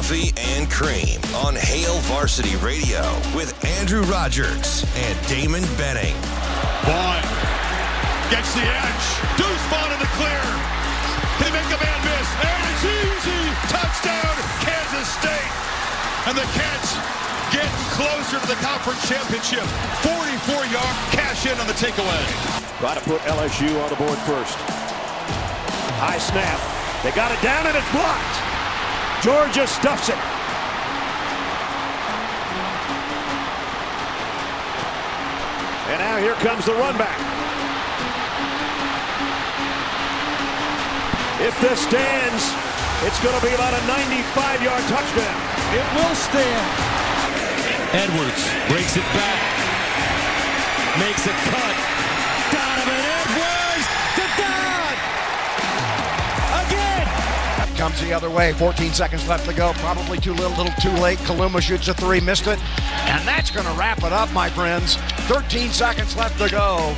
Coffee and Cream on Hail Varsity Radio with Andrew Rogers and Damon Benning. Vaughn gets the edge. Deuce Vaughn in the clear. Can he make a man miss? And it's easy. Touchdown, Kansas State. And the Cats getting closer to the conference championship. 44 yard cash in on the takeaway. Try to put LSU on the board first. High snap. They got it down and it's blocked. Georgia stuffs it. And now here comes the run back. If this stands, it's going to be about a 95-yard touchdown. It will stand. Edwards breaks it back. Makes a cut. Comes the other way. 14 seconds left to go. Probably too little, little too late. Kaluma shoots a three, missed it. And that's going to wrap it up, my friends. 13 seconds left to go.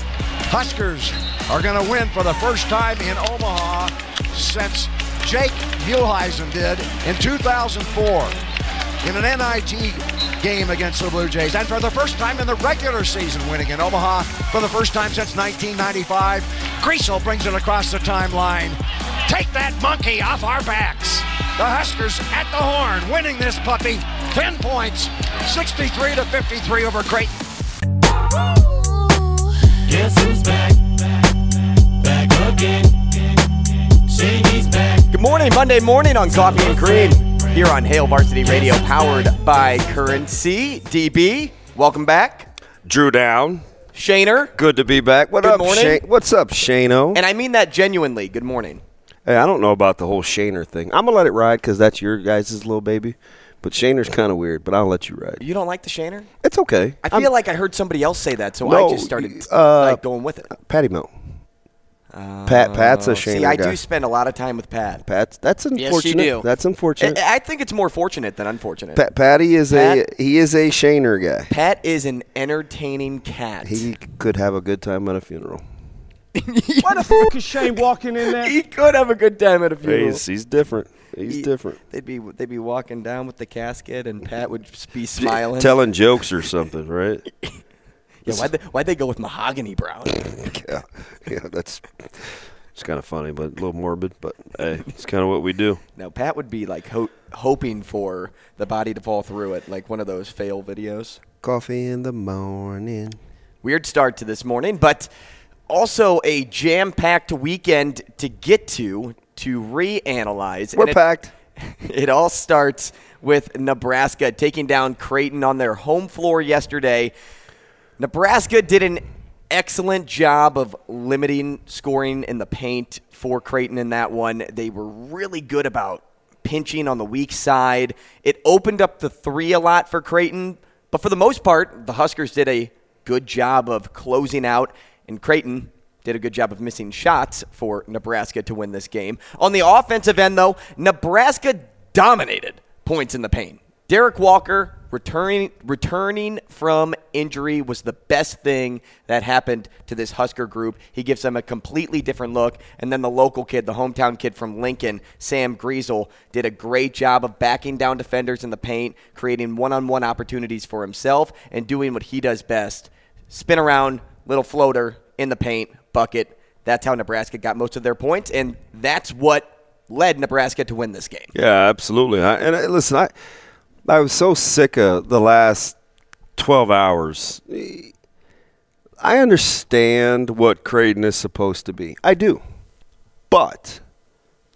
Huskers are going to win for the first time in Omaha since Jake Muhleisen did in 2004 in an NIT game against the Blue Jays. And for the first time in the regular season, winning in Omaha for the first time since 1995. Griesel brings it across the timeline. Take that monkey off our backs. The Huskers at the horn, winning this puppy. 10 points, 63 to 53 over Creighton. Guess who's back? Back again. Good morning, Monday morning on Coffee and Cream here on Hail Varsity Radio, powered by Currency. DB, welcome back. Drew down. Shaner, Good to be back. What Good up, morning. Shane? What's up, Shano? and I mean that genuinely. Good morning. Hey, I don't know about the whole Shaner thing. I'm gonna let it ride because that's your guys' little baby. But Shaner's kind of weird. But I'll let you ride. You don't like the Shaner? It's okay. I feel I'm- like I heard somebody else say that, so No, I just started uh, like going with it. Patty Mel. Pat uh, Pat's a Shaner See, I guy. do spend a lot of time with Pat. Pat's that's unfortunate. Yes, you unfortunate. do. That's unfortunate. I I think it's more fortunate than unfortunate. Pat, Patty is Pat- a he is a Shaner guy. Pat is an entertaining cat. He could have a good time at a funeral. Why the fuck is Shane walking in there? he could have a good time at a funeral. He's, he's different. He's He- different. They'd be they'd be walking down with the casket, and Pat would be smiling. Telling jokes or something, right? yeah, why'd they, why'd they go with mahogany brown? yeah, yeah. That's it's kind of funny, but a little morbid. But hey, it's kind of what we do. Now Pat would be like ho- hoping for the body to fall through it, like one of those fail videos. Coffee in the morning. Weird start to this morning, but also a jam-packed weekend to get to to reanalyze. We're And it- packed. It all starts with Nebraska taking down Creighton on their home floor yesterday. Nebraska did an excellent job of limiting scoring in the paint for Creighton in that one. They were really good about pinching on the weak side. It opened up the three a lot for Creighton, but for the most part, the Huskers did a good job of closing out, and Creighton did a good job of missing shots for Nebraska to win this game. On the offensive end, though, Nebraska dominated points in the paint. Derek Walker returning returning from injury was the best thing that happened to this Husker group. He gives them a completely different look. And then the local kid, the hometown kid from Lincoln, Sam Griesel, did a great job of backing down defenders in the paint, creating one-on-one opportunities for himself, and doing what he does best: spin around, little floater in the paint, bucket. That's how Nebraska got most of their points, and that's what led Nebraska to win this game. Yeah, absolutely. I, and I, listen, I I was so sick of the last twelve hours. I understand what Creighton is supposed to be. I do, but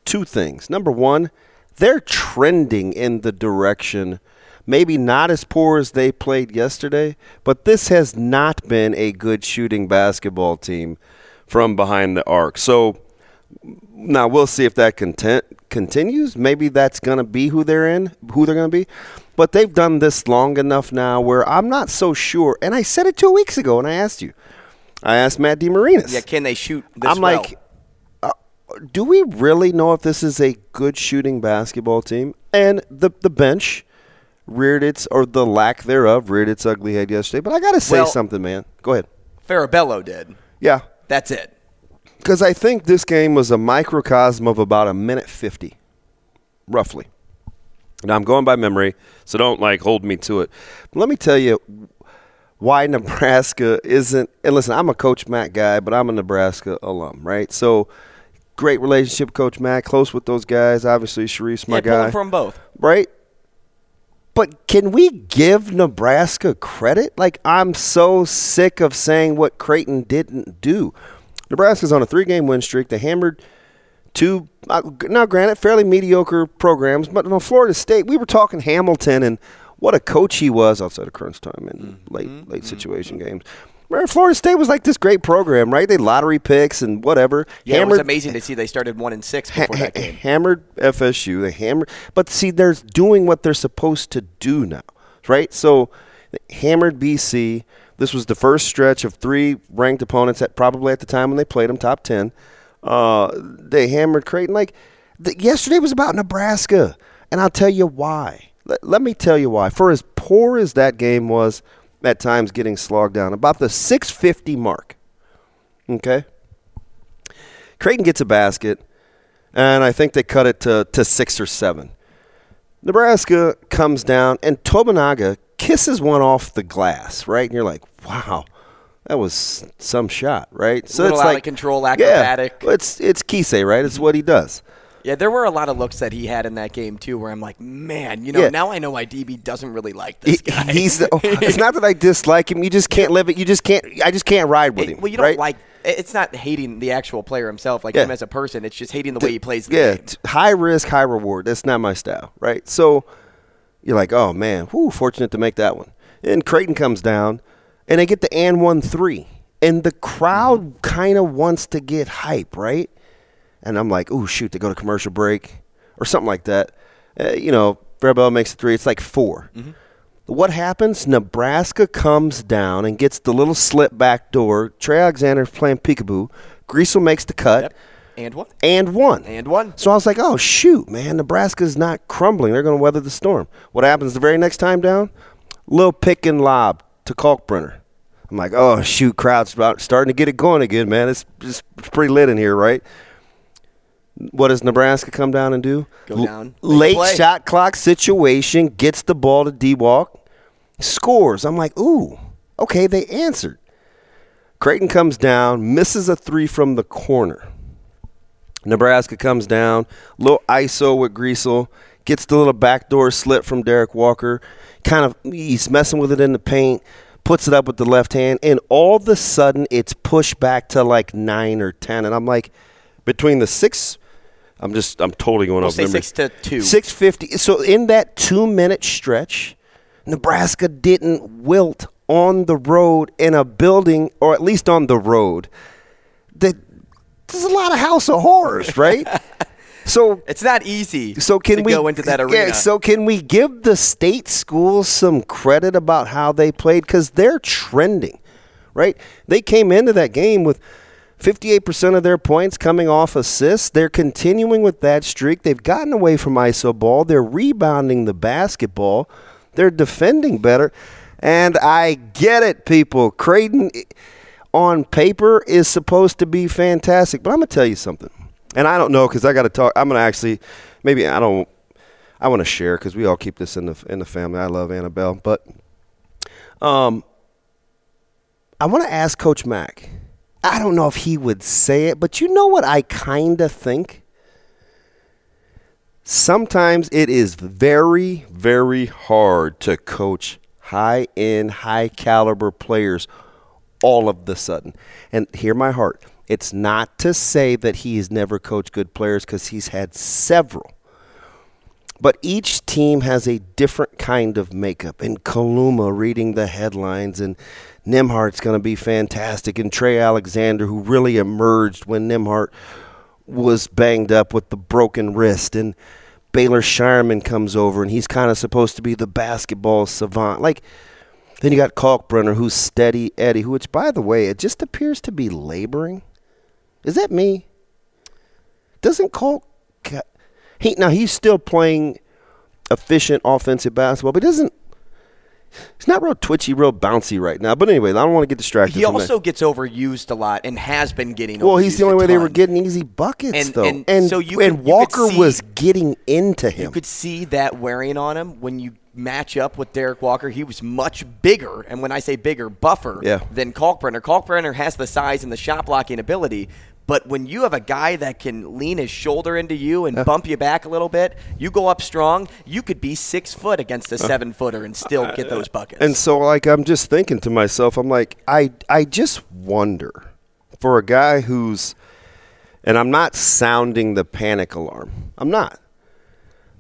two things. Number one, they're trending in the direction. Maybe not as poor as they played yesterday, but this has not been a good shooting basketball team from behind the arc. So now we'll see if that content continues. Maybe that's going to be who they're in, who they're going to be. But they've done this long enough now where I'm not so sure. And I said it two weeks ago, and I asked you. I asked Matt DeMarinis. Yeah, can they shoot this I'm well? like, uh, do we really know if this is a good shooting basketball team? And the the bench reared its or the lack thereof reared its ugly head yesterday. But I got to say Well- something, man. Go ahead. Farabello did. Yeah, That's it. Because I think this game was a microcosm of about a minute fifty, roughly. Now I'm going by memory, so don't like hold me to it. But let me tell you why Nebraska isn't. And listen, I'm a Coach Matt guy, but I'm a Nebraska alum, right? So great relationship, Coach Matt. Close with those guys. Obviously, Sharice, my yeah, guy, from both. right? But can we give Nebraska credit? Like, I'm so sick of saying what Creighton didn't do. Nebraska's on a three game win streak. They hammered two, uh, now granted, fairly mediocre programs, but on Florida State, we were talking Hamilton and what a coach he was outside of crunch time in late late situation games. Where Florida State was like this great program, right? They lottery picks and whatever. Yeah, it was amazing to see they started one and six ha- that game. hammered FSU. They hammered, but see, they're doing what they're supposed to do now, right? So, hammered BC. This was the first stretch of three ranked opponents at probably at the time when they played them top ten. Uh, they hammered Creighton. Like the, yesterday was about Nebraska, and I'll tell you why. Let, let me tell you why. For as poor as that game was, at times getting slogged down, about the 650 mark. Okay. Creighton gets a basket, and I think they cut it to, to six or seven. Nebraska comes down, and Tominaga kisses one off the glass, right? And you're like, wow, that was some shot, right? Little it's out of like control, acrobatic. Yeah, it's it's Keisei, right? It's what he does. Yeah, there were a lot of looks that he had in that game too, where I'm like, man, you know, Yeah. now I know why DB doesn't really like this He- guy. he's the, it's not that I dislike him. You just can't live it. You just can't. I just can't ride with him. well, you don't right? like. It's not hating the actual player himself, like Yeah. him as a person. It's just hating the way he plays the yeah, game. high risk, high reward. That's not my style, right? So you're like, oh man, whoo, fortunate to make that one. And Creighton comes down, and they get the and one three, and the crowd kind of wants to get hype, right? And I'm like, oh shoot, they go to commercial break or something like that. Uh, you know, Farabello makes a three. It's like 4 What happens? Nebraska comes down and gets the little slip back door. Trey Alexander's playing peekaboo. Griesel makes the cut Yep. And what? and one. And one. So I was like, oh, shoot, man, Nebraska's not crumbling. They're going to weather the storm. What happens the very next time down? Little pick and lob to Kalkbrenner. I'm like, oh, shoot, crowd's about starting to get it going again, man. It's just it's pretty lit in here, right? What does Nebraska come down and do? Go down. A Late play. shot clock situation, gets the ball to D walk, scores. I'm like, ooh, okay, they answered. Creighton comes down, misses a three from the corner. Nebraska comes down, little ISO with Griesel, gets the little backdoor slip from Derek Walker. Kind of, he's messing with it in the paint, puts it up with the left hand, and all of a sudden it's pushed back to like nine or ten. And I'm like, between the six, I'm just, I'm totally going We'll off say memory. six to two. Six fifty. So in that two minute stretch, Nebraska didn't wilt on the road in a building, or at least on the road. There's a lot of house of horrors, right? so It's not easy. so can to we go into that arena? Yeah, so can we give the state schools some credit about how they played because they're trending, right? They came into that game with 58% of their points coming off assists. They're continuing with that streak. They've gotten away from iso ball. They're rebounding the basketball. They're defending better. And I get it, people. Creighton on paper is supposed to be fantastic, but I'm to tell you something. And I don't know because I got to talk. I'm to actually, maybe I don't. I want to share because we all keep this in the in the family. I love Annabelle, but um, I want to ask Coach Mack. I don't know if he would say it, but you know what I kind of think. Sometimes it is very, very hard to coach high end, high caliber players all of the sudden. And hear my heart. It's not to say that he has never coached good players because he's had several. But each team has a different kind of makeup. And Kaluma reading the headlines, and Nembhard's going to be fantastic. And Trey Alexander, who really emerged when Nembhard was banged up with the broken wrist. And Baylor Scheierman comes over, and he's kind of supposed to be the basketball savant. Like, then you got Kalkbrenner, who's steady Eddie, who, which, by the way, it just appears to be laboring. Is that me? Doesn't Kalk he now he's still playing efficient offensive basketball, but he doesn't. He's not real twitchy, real bouncy right now. But anyway, I don't want to get distracted. He also that. gets overused a lot and has been getting. Well, he's the only way they were getting easy buckets, and, though. And, and so you and could, Walker see, was getting into him. You could see that wearing on him when you match up with Derek Walker. He was much bigger, and when I say bigger, buffer yeah. than Kalkbrenner. Kalkbrenner has the size and the shot blocking ability, but when you have a guy that can lean his shoulder into you and bump you back a little bit, you go up strong, you could be six foot against a seven footer and still uh, get those buckets. And so, like, I'm just thinking to myself, I'm like, I, I just wonder for a guy who's, and I'm not sounding the panic alarm, I'm not.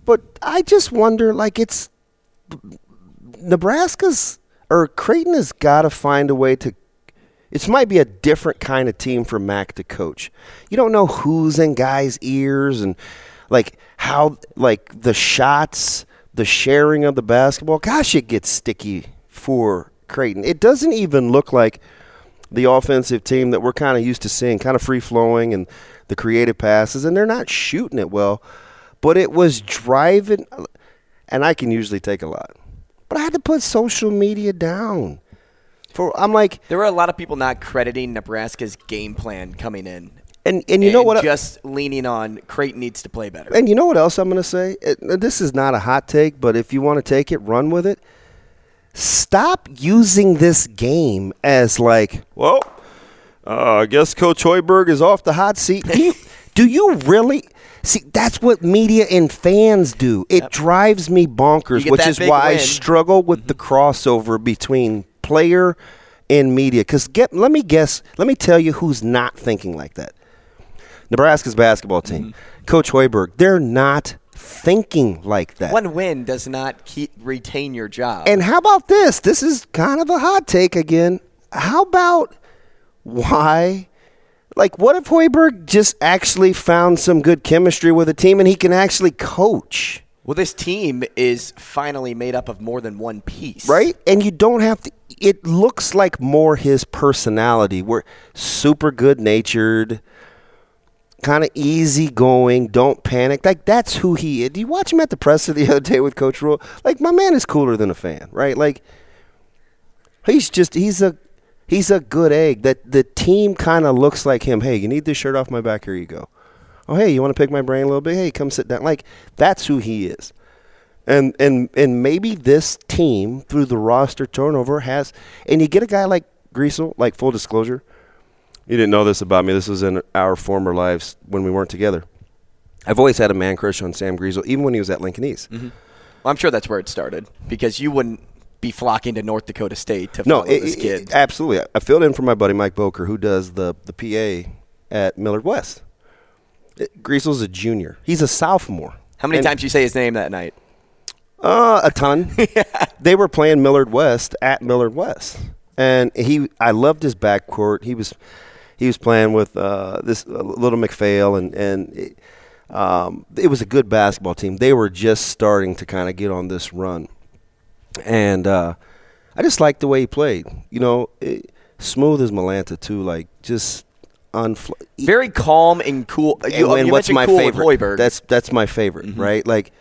But I just wonder, like, it's Nebraska's or Creighton has got to find a way to it might be a different kind of team for Mac to coach. You don't know who's in guys' ears and like how like the shots, the sharing of the basketball. Gosh, it gets sticky for Creighton. It doesn't even look like the offensive team that we're kind of used to seeing, kind of free flowing and the creative passes, and they're not shooting it well. But it was driving, and I can usually take a lot, but I had to put social media down. For I'm like, there were a lot of people not crediting Nebraska's game plan coming in. And, and you know what? Just leaning on Creighton needs to play better. And you know what else I'm going to say? It, this is not a hot take, but if you want to take it, run with it. Stop using this game as like, well, uh, I guess Coach Hoiberg is off the hot seat. Do you, do you really? See, that's what media and fans do. It yep. drives me bonkers, which is why win. I struggle with mm-hmm. the crossover between player and media. Because get, let me guess, let me tell you who's not thinking like that. Nebraska's basketball team, mm-hmm. Coach Hoiberg, they're not thinking like that. One win does not keep retain your job. And how about this? This is kind of a hot take again. How about why? Like, what if Hoiberg just actually found some good chemistry with a team and he can actually coach? Well, this team is finally made up of more than one piece. Right? And you don't have to it looks like more his personality. We're super good natured, kind of easygoing, don't panic. Like that's who he is. Do you watch him at the presser the other day with Coach Rhule? Like my man is cooler than a fan, right? Like he's just he's a he's a good egg. That the team kind of looks like him. Hey, you need this shirt off my back? Here you go. Oh, hey, you want to pick my brain a little bit? Hey, come sit down. Like that's who he is. And and and maybe this team through the roster turnover has and you get a guy like Griesel, like full disclosure. You didn't know this about me. This was in our former lives when we weren't together. I've always had a man crush on Sam Griesel, even when he was at Lincoln East. Mm-hmm. Well, I'm sure that's where it started because you wouldn't be flocking to North Dakota State to no, follow it, this kid. It, absolutely. I filled in for my buddy Mike Boker, who does the the PA at Millard West. Griesel's a junior. He's a sophomore. How many and times you say his name that night? Uh, a ton. yeah. They were playing Millard West at Millard West, and he. I loved his backcourt. He was, he was playing with uh, this uh, little McPhail, and and it, um, it was a good basketball team. They were just starting to kind of get on this run, and uh, I just liked the way he played. You know, it, smooth as Melanta too. Like just unfl- very calm and cool. And, you, and you what's my cool favorite? That's that's my favorite, mm-hmm. right? Like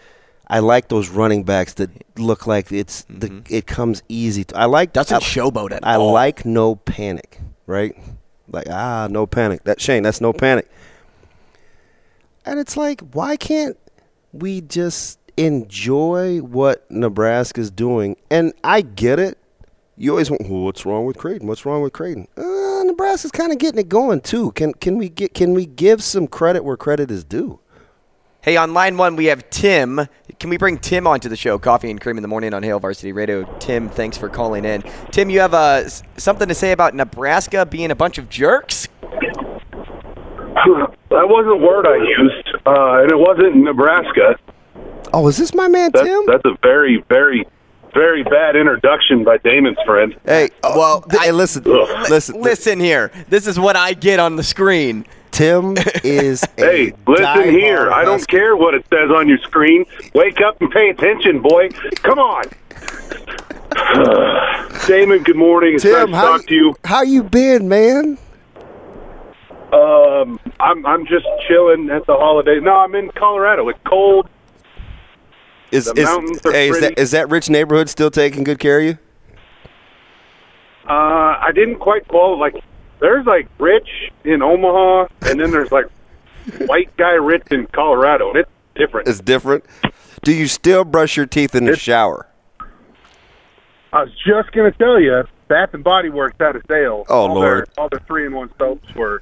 I like those running backs that look like it's mm-hmm. the, it comes easy. To, I like doesn't I, showboat at I all. like no panic, right? Like ah, no panic. That Shane, that's no panic. And it's like, why can't we just enjoy what Nebraska's doing? And I get it. You always want, well, what's wrong with Creighton? What's wrong with Creighton? Uh, Nebraska's kind of getting it going too. Can can we get can we give some credit where credit is due? Hey, on line one, we have Tim. Can we bring Tim onto the show? Coffee and Cream in the morning on Hail Varsity Radio. Tim, thanks for calling in. Tim, you have uh, something to say about Nebraska being a bunch of jerks? That wasn't a word I used, uh, and it wasn't Nebraska. Oh, is this my man That's, Tim? that's a very, very, very bad introduction by Damon's friend. Hey, Well, th- hey, listen, Ugh. listen, Listen here. This is what I get on the screen. Tim is. a Hey, listen diehard here. I don't care what it says on your screen. Wake up and pay attention, boy. Come on. Damon, good morning. It's Tim, nice to how talk to you. how you been, man? Um, I'm I'm just chilling at the holiday. No, I'm in Colorado. It's cold. Is The is, mountains are hey, is that that rich neighborhood still taking good care of you? Uh, I didn't quite qualify. Like, there's like rich in Omaha, and then there's like white guy rich in Colorado, and it's different. It's different. Do you still brush your teeth in the shower? I was just gonna tell you, Bath and Body Works had a sale. Oh, all Lord. Their, all their three-in-one soaps were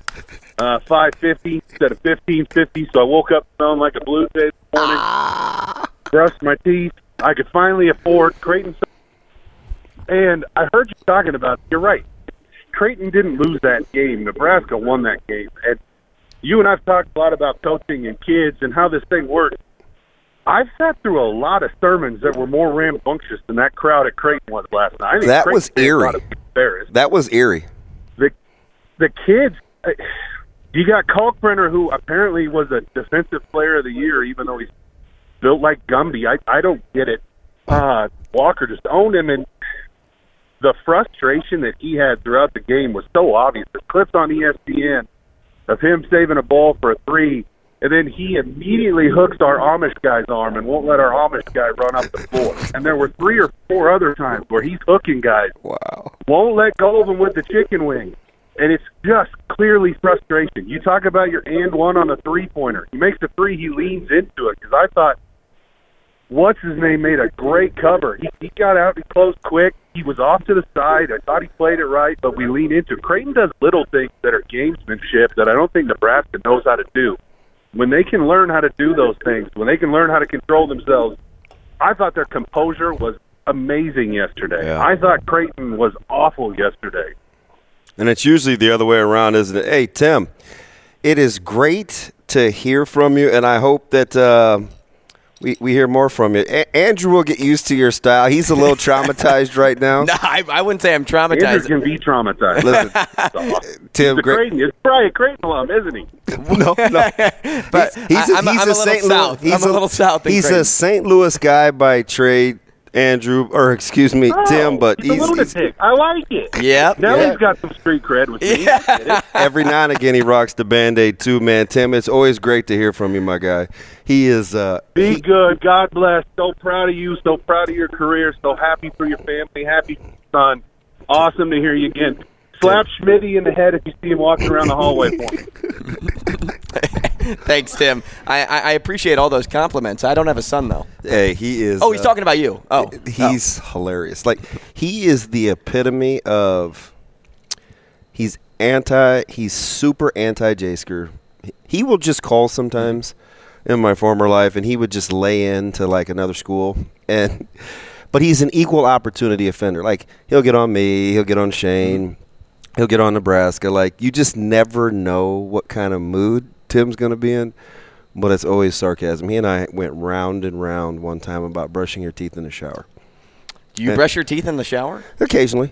uh, five fifty instead of fifteen fifty. So I woke up smelling like a blue this morning. Brushed my teeth. I could finally afford Creighton. And I heard you talking about. You're right. Creighton didn't lose that game. Nebraska won that game. And you and I've talked a lot about coaching and kids and how this thing works. I've sat through a lot of sermons that were more rambunctious than that crowd at Creighton was last night. I think That Creighton was eerie. ought to be embarrassed. That was eerie. The the kids. uh, You got Kalkbrenner, who apparently was a defensive player of the year, even though he's built like Gumby. I I don't get it. Uh, Walker just owned him, and the frustration that he had throughout the game was so obvious. The clips on ESPN of him saving a ball for a three, and then he immediately hooks our Amish guy's arm and won't let our Amish guy run up the floor. And there were three or four other times where he's hooking guys, Wow. won't let go of him with the chicken wing. And it's just clearly frustration. You talk about your and one on the three pointer. He makes the three, he leans into it because I thought, what's his name made a great cover. He, he got out, he closed quick. He was off to the side. I thought he played it right, but we lean into it. Creighton does little things that are gamesmanship that I don't think Nebraska knows how to do. When they can learn how to do those things, when they can learn how to control themselves, I thought their composure was amazing yesterday. Yeah. I thought Creighton was awful yesterday. And it's usually the other way around, isn't it? Hey, Tim, it is great to hear from you, and I hope that uh, we, we hear more from you. A- Andrew will get used to your style. He's a little traumatized right now. No, I, I wouldn't say I'm traumatized. Andrew traumatized. can be traumatized. Listen, Tim, He's a great. Creighton. He's probably a Creighton alum, isn't he? No, no. But he's I- I'm a- he's I'm a little St. south. Louis. He's I'm a little south He's Creighton. a St. Louis guy by trade, Andrew, or excuse me, Tim. But he's, he's, a he's. I like it. Yep. Now Yeah. he's got some street cred with me. I get it. every now and again he rocks the band-aid too, man. Tim, it's always great to hear from you, my guy. He is. Uh, Be he- good. God bless. So proud of you. So proud of your career. So happy for your family. Happy for your son. Awesome to hear you again. Slap Schmitty in the head if you see him walking around the hallway for me. Thanks, Tim. I, I, I appreciate all those compliments. I don't have a son though. hey, he is. Oh, he's uh, talking about you. Oh, He's hilarious. Like he is the epitome of. He's anti. He's super anti Jasker. He will just call sometimes. In my former life, and he would just lay into like another school, and but he's an equal opportunity offender. Like he'll get on me, he'll get on Shane, he'll get on Nebraska. Like you just never know what kind of mood Tim's going to be in. But it's always sarcasm. He and I went round and round one time about brushing your teeth in the shower. Do you And- brush your teeth in the shower? Occasionally.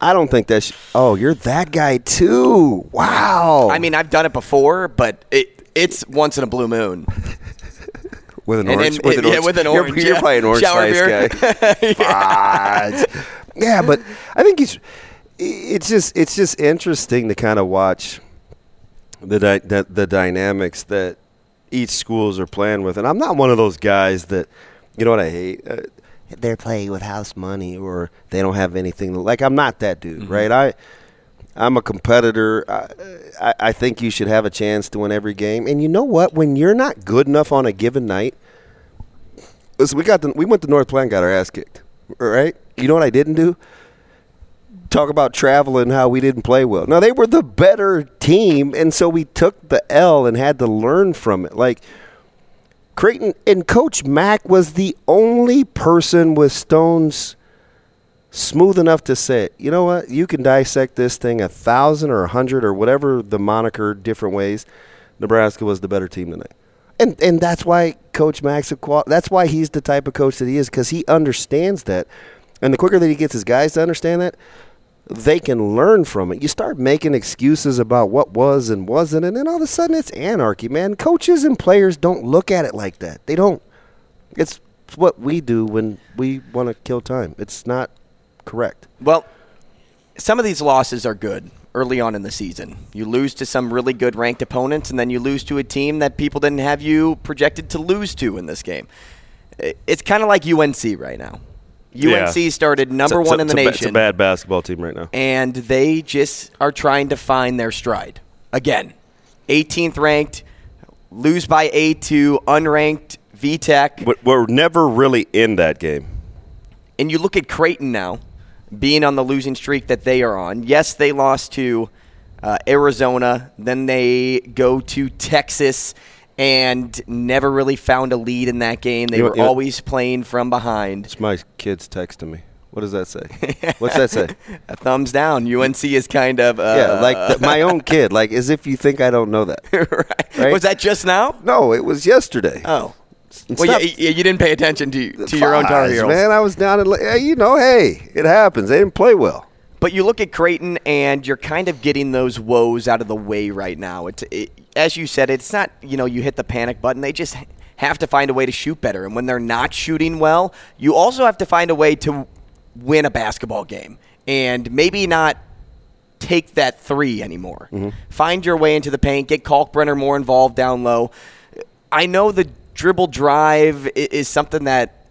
I don't think that's. Oh, you're that guy too. Wow. I mean, I've done it before, but it it's once in a blue moon. with an and- orange. and- with an yeah, orange. with an You're- orange, You're, yeah. probably an orange Shower guy. Fudge. yeah, but I think it's it's just it's just interesting to kind of watch the, dy- the the dynamics that each schools are playing with, and I'm not one of those guys that you know what I hate. Uh, they're playing with house money, or they don't have anything. To, like I'm not that dude, Mm-hmm. right? I I'm a competitor. I, I, I think you should have a chance to win every game. And you know what? When you're not good enough on a given night, listen, we got the, we went to North Platte, got our ass kicked. All right. You know what I didn't do? Talk about travel and how we didn't play well. Now they were the better team, and so we took the L and had to learn from it. Like Creighton and Coach Mack was the only person with Stones smooth enough to say, it. you know what, you can dissect this thing a thousand or a hundred or whatever the moniker, different ways. Nebraska was the better team tonight. And and that's why Coach Max, that's why he's the type of coach that he is because he understands that. And the quicker that he gets his guys to understand that, they can learn from it. You start making excuses about what was and wasn't, and then all of a sudden it's anarchy, man. Coaches and players don't look at it like that. They don't. It's what we do when we want to kill time. It's not correct. Well, some of these losses are good early on in the season. You lose to some really good ranked opponents, and then you lose to a team that people didn't have you projected to lose to in this game. It's kind of like UNC right now. UNC yeah. started number it's one in the nation. A, it's a bad basketball team right now. And they just are trying to find their stride. Again, 18th ranked, lose by A to unranked VTech. We're never really in that game. And you look at Creighton now, being on the losing streak that they are on. Yes, they lost to uh, Arizona. Then they go to Texas and never really found a lead in that game. They you, were you, always playing from behind. It's my kids texting me. What does that say? What's that say? a thumbs down. UNC is kind of uh, yeah, like the, my own kid. Like as if you think I don't know that. right. right. Was that just now? No, it was yesterday. Oh. well, you, you, didn't pay attention to to your own Tar Heels. Man, I was down in. You know, hey, it happens. They didn't play well. But you look at Creighton, and you're kind of getting those woes out of the way right now. It's, it, as you said, it's not you know you hit the panic button. They just have to find a way to shoot better, and when they're not shooting well, you also have to find a way to win a basketball game, and maybe not take that three anymore. Mm-hmm. Find your way into the paint, get Kalkbrenner more involved down low. I know the dribble drive is something that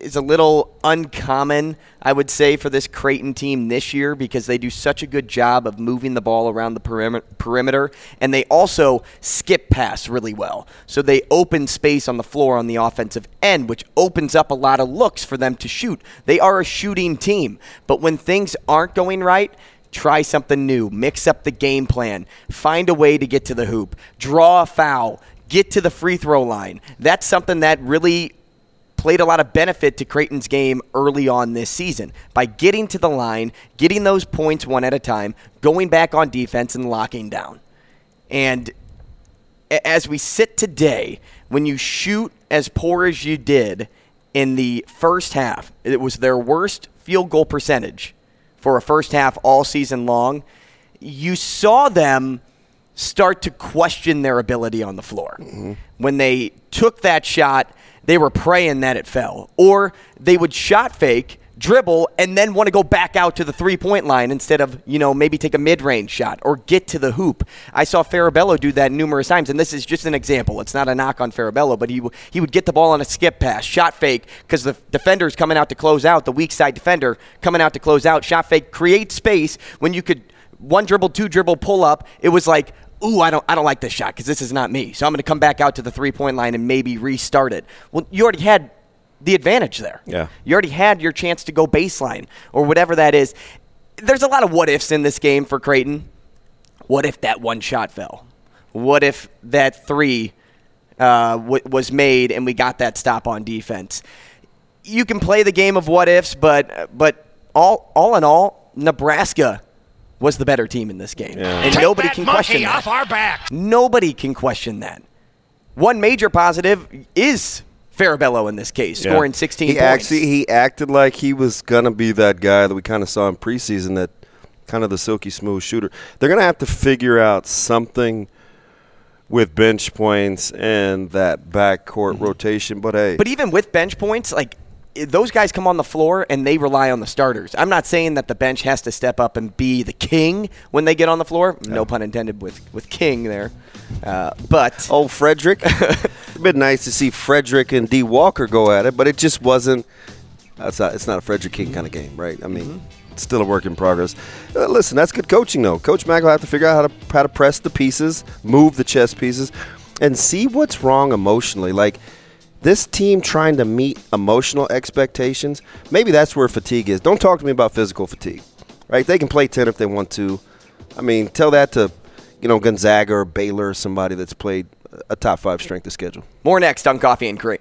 is a little uncommon, I would say, for this Creighton team this year because they do such a good job of moving the ball around the perimeter, and they also skip pass really well. So they open space on the floor on the offensive end, which opens up a lot of looks for them to shoot. They are a shooting team, but when things aren't going right, try something new, mix up the game plan, find a way to get to the hoop, draw a foul, get to the free throw line. That's something that really played a lot of benefit to Creighton's game early on this season by getting to the line, getting those points one at a time, going back on defense, and locking down. And as we sit today, when you shoot as poor as you did in the first half, it was their worst field goal percentage for a first half all season long. You saw them start to question their ability on the floor. Mm-hmm. When they took that shot they were praying that it fell. Or they would shot fake, dribble, and then want to go back out to the three point line instead of, you know, maybe take a mid range shot or get to the hoop. I saw Farabello do that numerous times, and this is just an example. It's not a knock on Farabello, but he, he would get the ball on a skip pass, shot fake, because the defender's coming out to close out, the weak side defender coming out to close out, shot fake, create space when you could one dribble, two dribble, pull up. It was like, ooh, I don't, I don't like this shot because this is not me. So I'm going to come back out to the three point line and maybe restart it. Well, you already had the advantage there. Yeah. You already had your chance to go baseline or whatever that is. There's a lot of what ifs in this game for Creighton. What if that one shot fell? What if that three uh, w- was made and we got that stop on defense? You can play the game of what ifs, but but all all in all, Nebraska was the better team in this game. Yeah. And Take nobody that can monkey question off that. our back. Nobody can question that. One major positive is Farabello in this case, Yeah. scoring 16 He points. actually he acted like he was gonna be that guy that we kind of saw in preseason, that kind of the silky smooth shooter. They're gonna have to figure out something with bench points and that backcourt mm-hmm. rotation. But hey, But even with bench points, like i- those guys come on the floor and they rely on the starters. I'm not saying that the bench has to step up and be the king when they get on the floor. No pun intended with with king there. Uh, but oh, Frederick, it'd been nice to see Frederick and D Walker go at it, but it just wasn't. That's not. It's not a Frederick King kind of game, right? I mean. It's still a work in progress. Uh, listen, that's good coaching, though. Coach Mack will have to figure out how to how to press the pieces, move the chess pieces, and see what's wrong emotionally. Like this team trying to meet emotional expectations. Maybe that's where fatigue is. Don't talk to me about physical fatigue, right? They can play ten if they want to. I mean, tell that to you know Gonzaga or Baylor or somebody that's played a top five strength of schedule. more next on Coffee and Cream.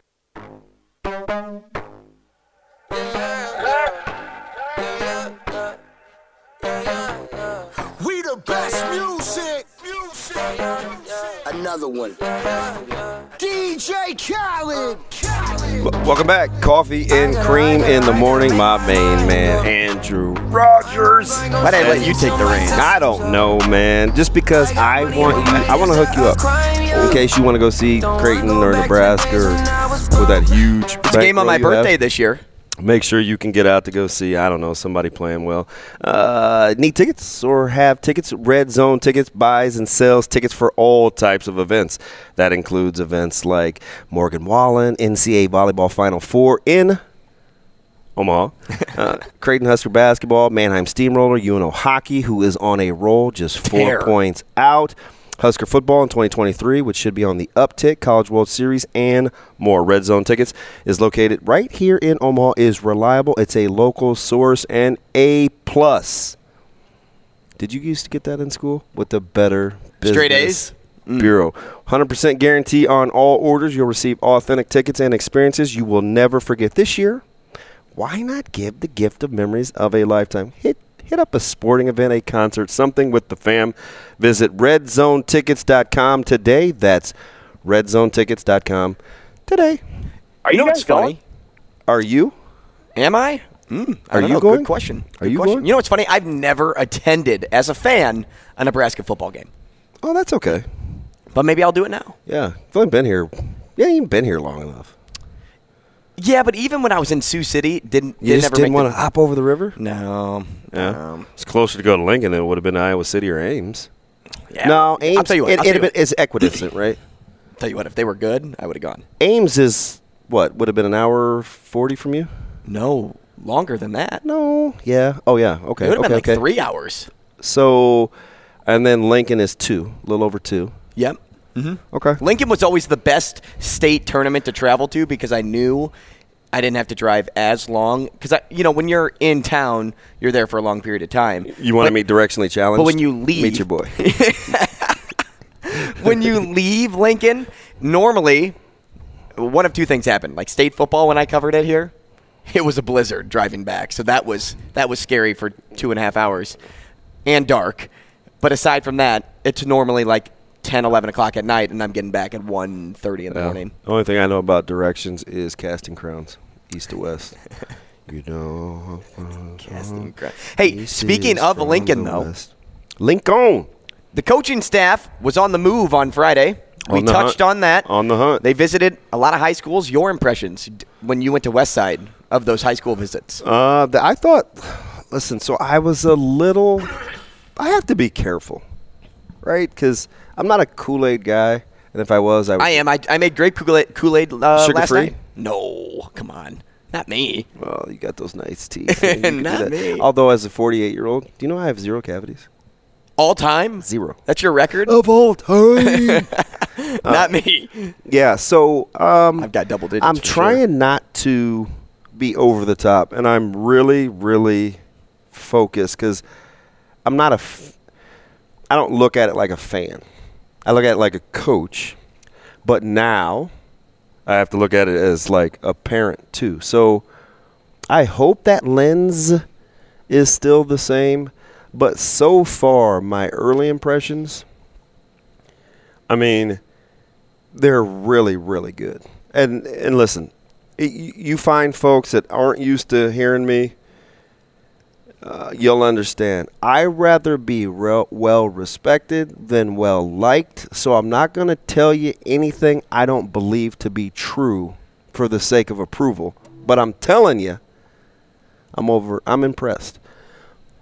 We the best music. music. Another one. DJ Khaled. W- Welcome back. Coffee and cream in the morning. My main man, Andrew Rogers. Why did I let you take the reins? I don't know, man. Just because I want you, I want to hook you up in case you want to go see Creighton or Nebraska or with that huge. It's a game on my bankroll you have. birthday this year. Make sure you can get out to go see, I don't know, somebody playing well. Uh, need tickets or have tickets? Red Zone tickets buys and sells tickets for all types of events. That includes events like Morgan Wallen, NCAA Volleyball Final Four in Omaha, uh, Creighton Husker basketball, Mannheim Steamroller, UNO hockey, who is on a roll, just four Tear. points out. Husker football in 2023, which should be on the uptick, College World Series, and more. Red Zone tickets is located right here in Omaha. is reliable. It's a local source and a plus. Did you used to get that in school with the Better Straight A's? Mm. Bureau? 100% guarantee on all orders. You'll receive authentic tickets and experiences you will never forget. This year, why not give the gift of memories of a lifetime? Hit hit up a sporting event, a concert, something with the fam. Visit redzonetickets.com today. That's redzonetickets.com today. Are you, know what's funny? Are you? Am I? Mm, I Are don't you know. going? Good question. Are Good you question. going? You know what's funny? I've never attended as a fan a Nebraska football game, Oh, that's okay. but maybe I'll do it now. Yeah, I've only been here. Yeah, you've been here long enough. Yeah, but even when I was in Sioux City, didn't You didn't just ever didn't want to hop over the river? No. Yeah. Um, it's closer to go to Lincoln than it would have been to Iowa City or Ames. yeah. No, Ames. I'll tell you what. it, I'll it'd have been, what. it's equidistant, right? Tell you what. If they were good, I would have gone. Ames is what would have been an hour forty from you. No, longer than that. No. Yeah. Oh yeah. Okay. It would have okay. been like okay. three hours. So, and then Lincoln is two, a little over two. Yep. Hmm Okay. Lincoln was always the best state tournament to travel to because I knew I didn't have to drive as long. Because I, you know, when you're in town, you're there for a long period of time. You want to meet directionally challenged? But when you leave, meet your boy. when you leave Lincoln, normally one of two things happened. Like state football when I covered it here, it was a blizzard driving back, so that was that was scary for two and a half hours, and dark. But aside from that, it's normally like 10, 11 o'clock at night, and I'm getting back at 1.30 in the Yeah. morning. The only thing I know about directions is casting crowns, east to west. you know. Casting crowns. Hey, speaking of Lincoln, though. west. Lincoln. The coaching staff was on the move on Friday. We On touched hunt. on that. On the hunt. They visited a lot of high schools. Your impressions when you went to Westside of those high school visits? Uh, the, I thought. Listen, so I was a little. I have to be careful, right? Because I'm not a Kool Aid guy, and if I was, I would. I am. I, I made grape Kool-Aid, Kool-Aid uh, last Sugar-free? night. No, come on, not me. Well, you got those nice teeth. Do Not me. Although, as a 48 year old, do you know I have zero cavities? All time, Zero. That's your record. Of all time. not me. yeah. So um, I've got double digits. I'm trying sure. not to be over the top, and I'm really, really focused because I'm not a. F- I don't look at it like a fan. I look at it like a coach, but now I have to look at it as like a parent too. So I hope that lens is still the same, but so far my early impressions. I mean, they're really, really good. And and listen, it, you you find folks that aren't used to hearing me. Uh, you'll understand. I rather be rel- well respected than well liked. So I'm not going to tell you anything I don't believe to be true for the sake of approval. But I'm telling you, I'm over. I'm impressed.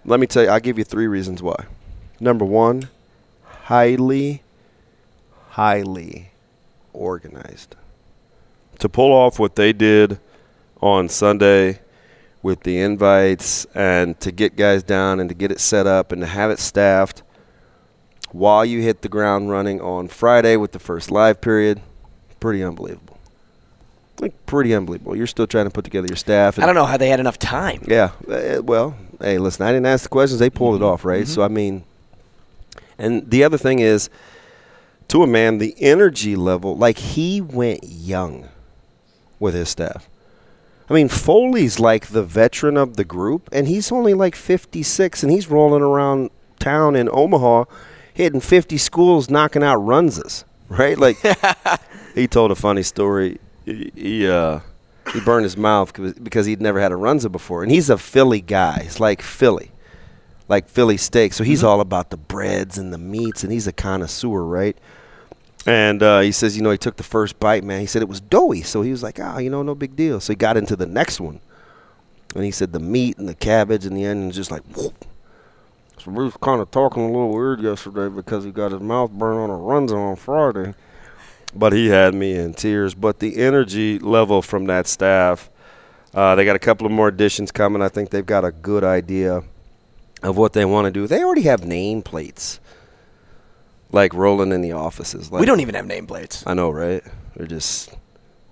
Let me tell you. I'll give you three reasons why. Number one, highly, highly organized. To pull off what they did on Sunday with the invites and to get guys down and to get it set up and to have it staffed while you hit the ground running on Friday with the first live period, pretty unbelievable. Like pretty unbelievable. You're still trying to put together your staff. I don't know how they had enough time. Yeah. uh, well, hey, listen, I didn't ask the questions. They pulled it off, right? So, I mean, and the other thing is, to a man, the energy level, like he went young with his staff. I mean, Foley's like the veteran of the group, and he's only like 56, and he's rolling around town in Omaha, hitting 50 schools, knocking out runzas. right? Like he told a funny story. He, he uh he burned his mouth because he'd never had a runza before, and he's a Philly guy. He's like Philly, like Philly steak. So he's all about the breads and the meats, and he's a connoisseur, right? And uh, he says, you know, he took the first bite, man. He said it was doughy, so he was like, ah, you know, no big deal. So he got into the next one, and he said the meat and the cabbage and the onions just like. Whoop. So we was kind of talking a little weird yesterday because he got his mouth burned on a runza on Friday. But he had me in tears. But the energy level from that staff, uh, they got a couple of more additions coming. I think they've got a good idea of what they want to do. They already have nameplates, like rolling in the offices. Like, we don't even have nameplates. I know, right? They're just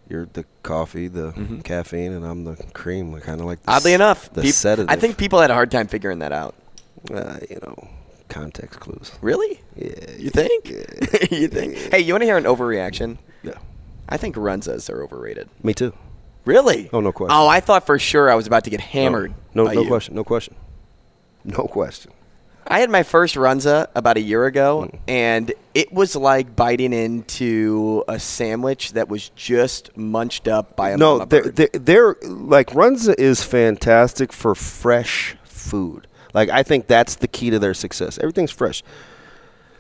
you're the coffee, the Mm-hmm. caffeine, and I'm the cream. We're kind of like the Oddly enough, the peop- sedative. I think people had a hard time figuring that out. uh, you know, context clues. Really? Yeah. You think? you think? Hey, you want to hear an overreaction? Yeah. I think Runzas are overrated. Me too. Really? Oh, no question. Oh, I thought for sure I was about to get hammered. No, no you. question. No question. No question. I had my first Runza about a year ago, Mm. and it was like biting into a sandwich that was just munched up by a no, they're, they're, they're like Runza is fantastic for fresh food. Like I think that's the key to their success. Everything's fresh.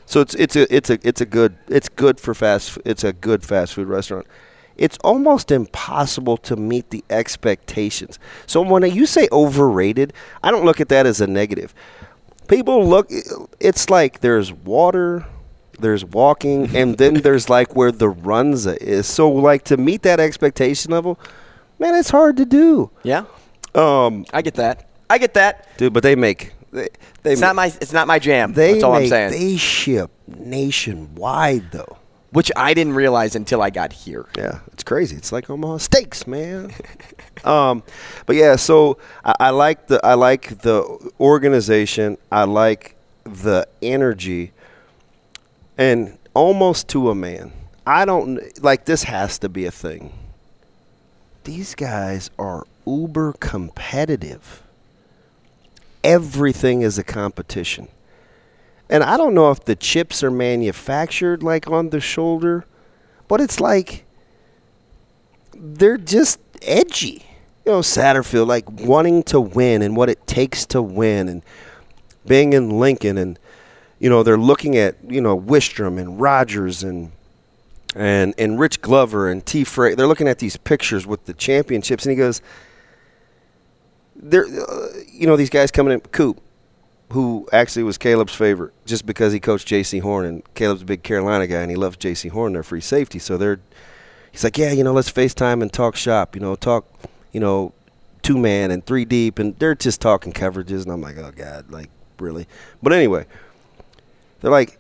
So it's it's a it's a it's a good it's good for fast it's a good fast food restaurant. It's almost impossible to meet the expectations. So when you say overrated, I don't look at that as a negative. People look it's like there's water, there's walking, and then there's like where the runza is. So like to meet that expectation level, man, it's hard to do. yeah, Um, I get that. I get that. dude, but they make they, they It's make, not my. It's not my jam. they That's all I'm saying. They ship nationwide though. Which I didn't realize until I got here. Yeah, it's crazy. It's like Omaha steaks, man. um, but yeah, so I, I like the I like the organization. I like the energy, and almost to a man. I don't like this. Has to be a thing. These guys are uber competitive. Everything is a competition. And I don't know if the chips are manufactured like on the shoulder, but it's like they're just edgy. You know, Satterfield like wanting to win and what it takes to win and being in Lincoln and you know, they're looking at, you know, Wistrom and Rogers and and and Rich Glover and T. Frey. They're looking at these pictures with the championships and he goes they're uh, you know, these guys coming in Coop who actually was Caleb's favorite just because he coached Jaycee Horn and Caleb's a big Carolina guy and he loves Jaycee Horn, their free safety. So they're, he's like, yeah, you know, let's FaceTime and talk shop, you know, talk, you know, two man and three deep. And they're just talking coverages. And I'm like, oh, God, like, really? But anyway, they're like,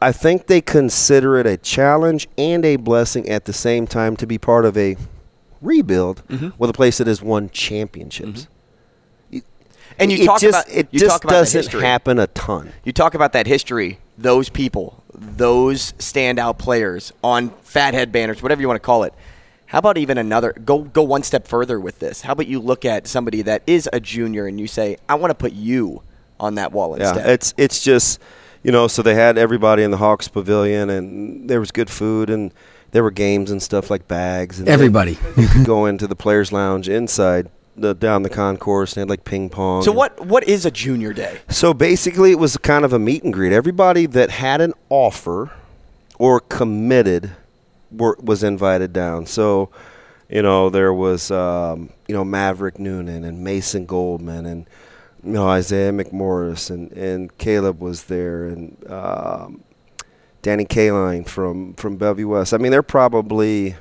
I think they consider it a challenge and a blessing at the same time to be part of a rebuild mm-hmm. with a place that has won championships. Mm-hmm. And you talk just, about it you just talk about doesn't happen a ton. You talk about that history, those people, those standout players on fathead banners, whatever you want to call it. How about even another go go one step further with this? How about you look at somebody that is a junior and you say, I want to put you on that wall instead. Yeah, it's it's just you know, so they had everybody in the Hawks Pavilion, and there was good food, and there were games and stuff like bags. And Everybody. you could go into the players' lounge inside the down the concourse, and they had like ping pong. so and- what what is a junior day? So basically, it was kind of a meet and greet. Everybody that had an offer or committed were, was invited down. So, you know, there was um, you know Maverick Noonan and Mason Goldman and you know Isaiah McMorris and, and Caleb was there and um, Danny Kaelin from from Bellevue West. I mean, they're probably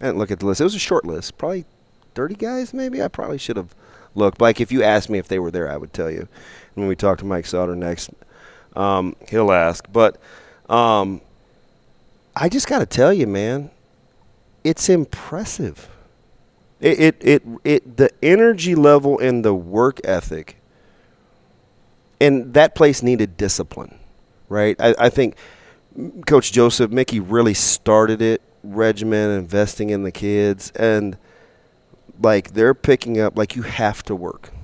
I didn't look at the list. It was a short list, probably thirty guys. Maybe I probably should have looked. Like if you asked me if they were there, I would tell you. When we talk to Mike Sauter next, um, he'll ask. But um, I just got to tell you, man, it's impressive. It, it it it the energy level and the work ethic. And that place needed discipline, right? I, I think Coach Joseph Mickey really started it, regimen, investing in the kids, and like they're picking up like you have to work.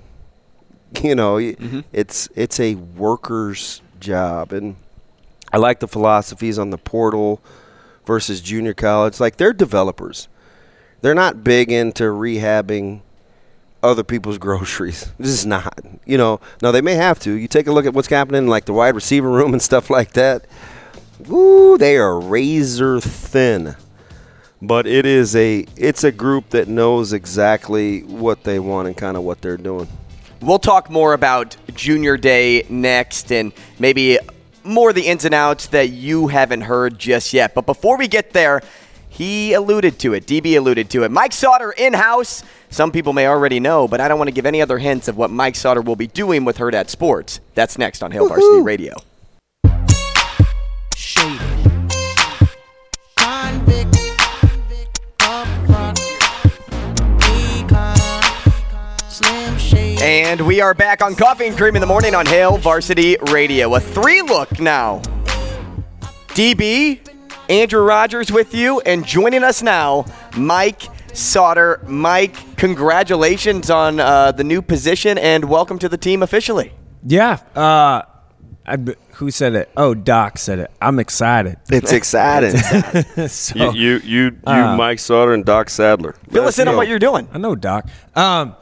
You know, y mm-hmm. it's it's a worker's job, and I like the philosophies on the portal. versus junior college. Like they're developers. They're not big into rehabbing other people's groceries. This is not. You know, no, they may have to. You take a look at what's happening in like the wide receiver room and stuff like that. Woo, they are razor thin. But it is a it's a group that knows exactly what they want and kind of what they're doing. We'll talk more about Junior Day next and maybe more the ins and outs that you haven't heard just yet. But before we get there, he alluded to it. DB alluded to it. Mike Sauter in house. Some people may already know, but I don't want to give any other hints of what Mike Sauter will be doing with Hurrdat Sports. That's next on Hail Varsity Radio. And we are back on Coffee and Cream in the Morning on Hail Varsity Radio. A three look now. DB, Andrew Rogers with you, and joining us now, Mike Sauter. Mike, congratulations on uh, the new position and welcome to the team officially. Yeah. Uh, I, who said it? Oh, Doc said it. I'm excited. It's exciting. so, you, you, you, you uh, Mike Sauter and Doc Sadler. Fill us in on what you're doing. I know, Doc. Um,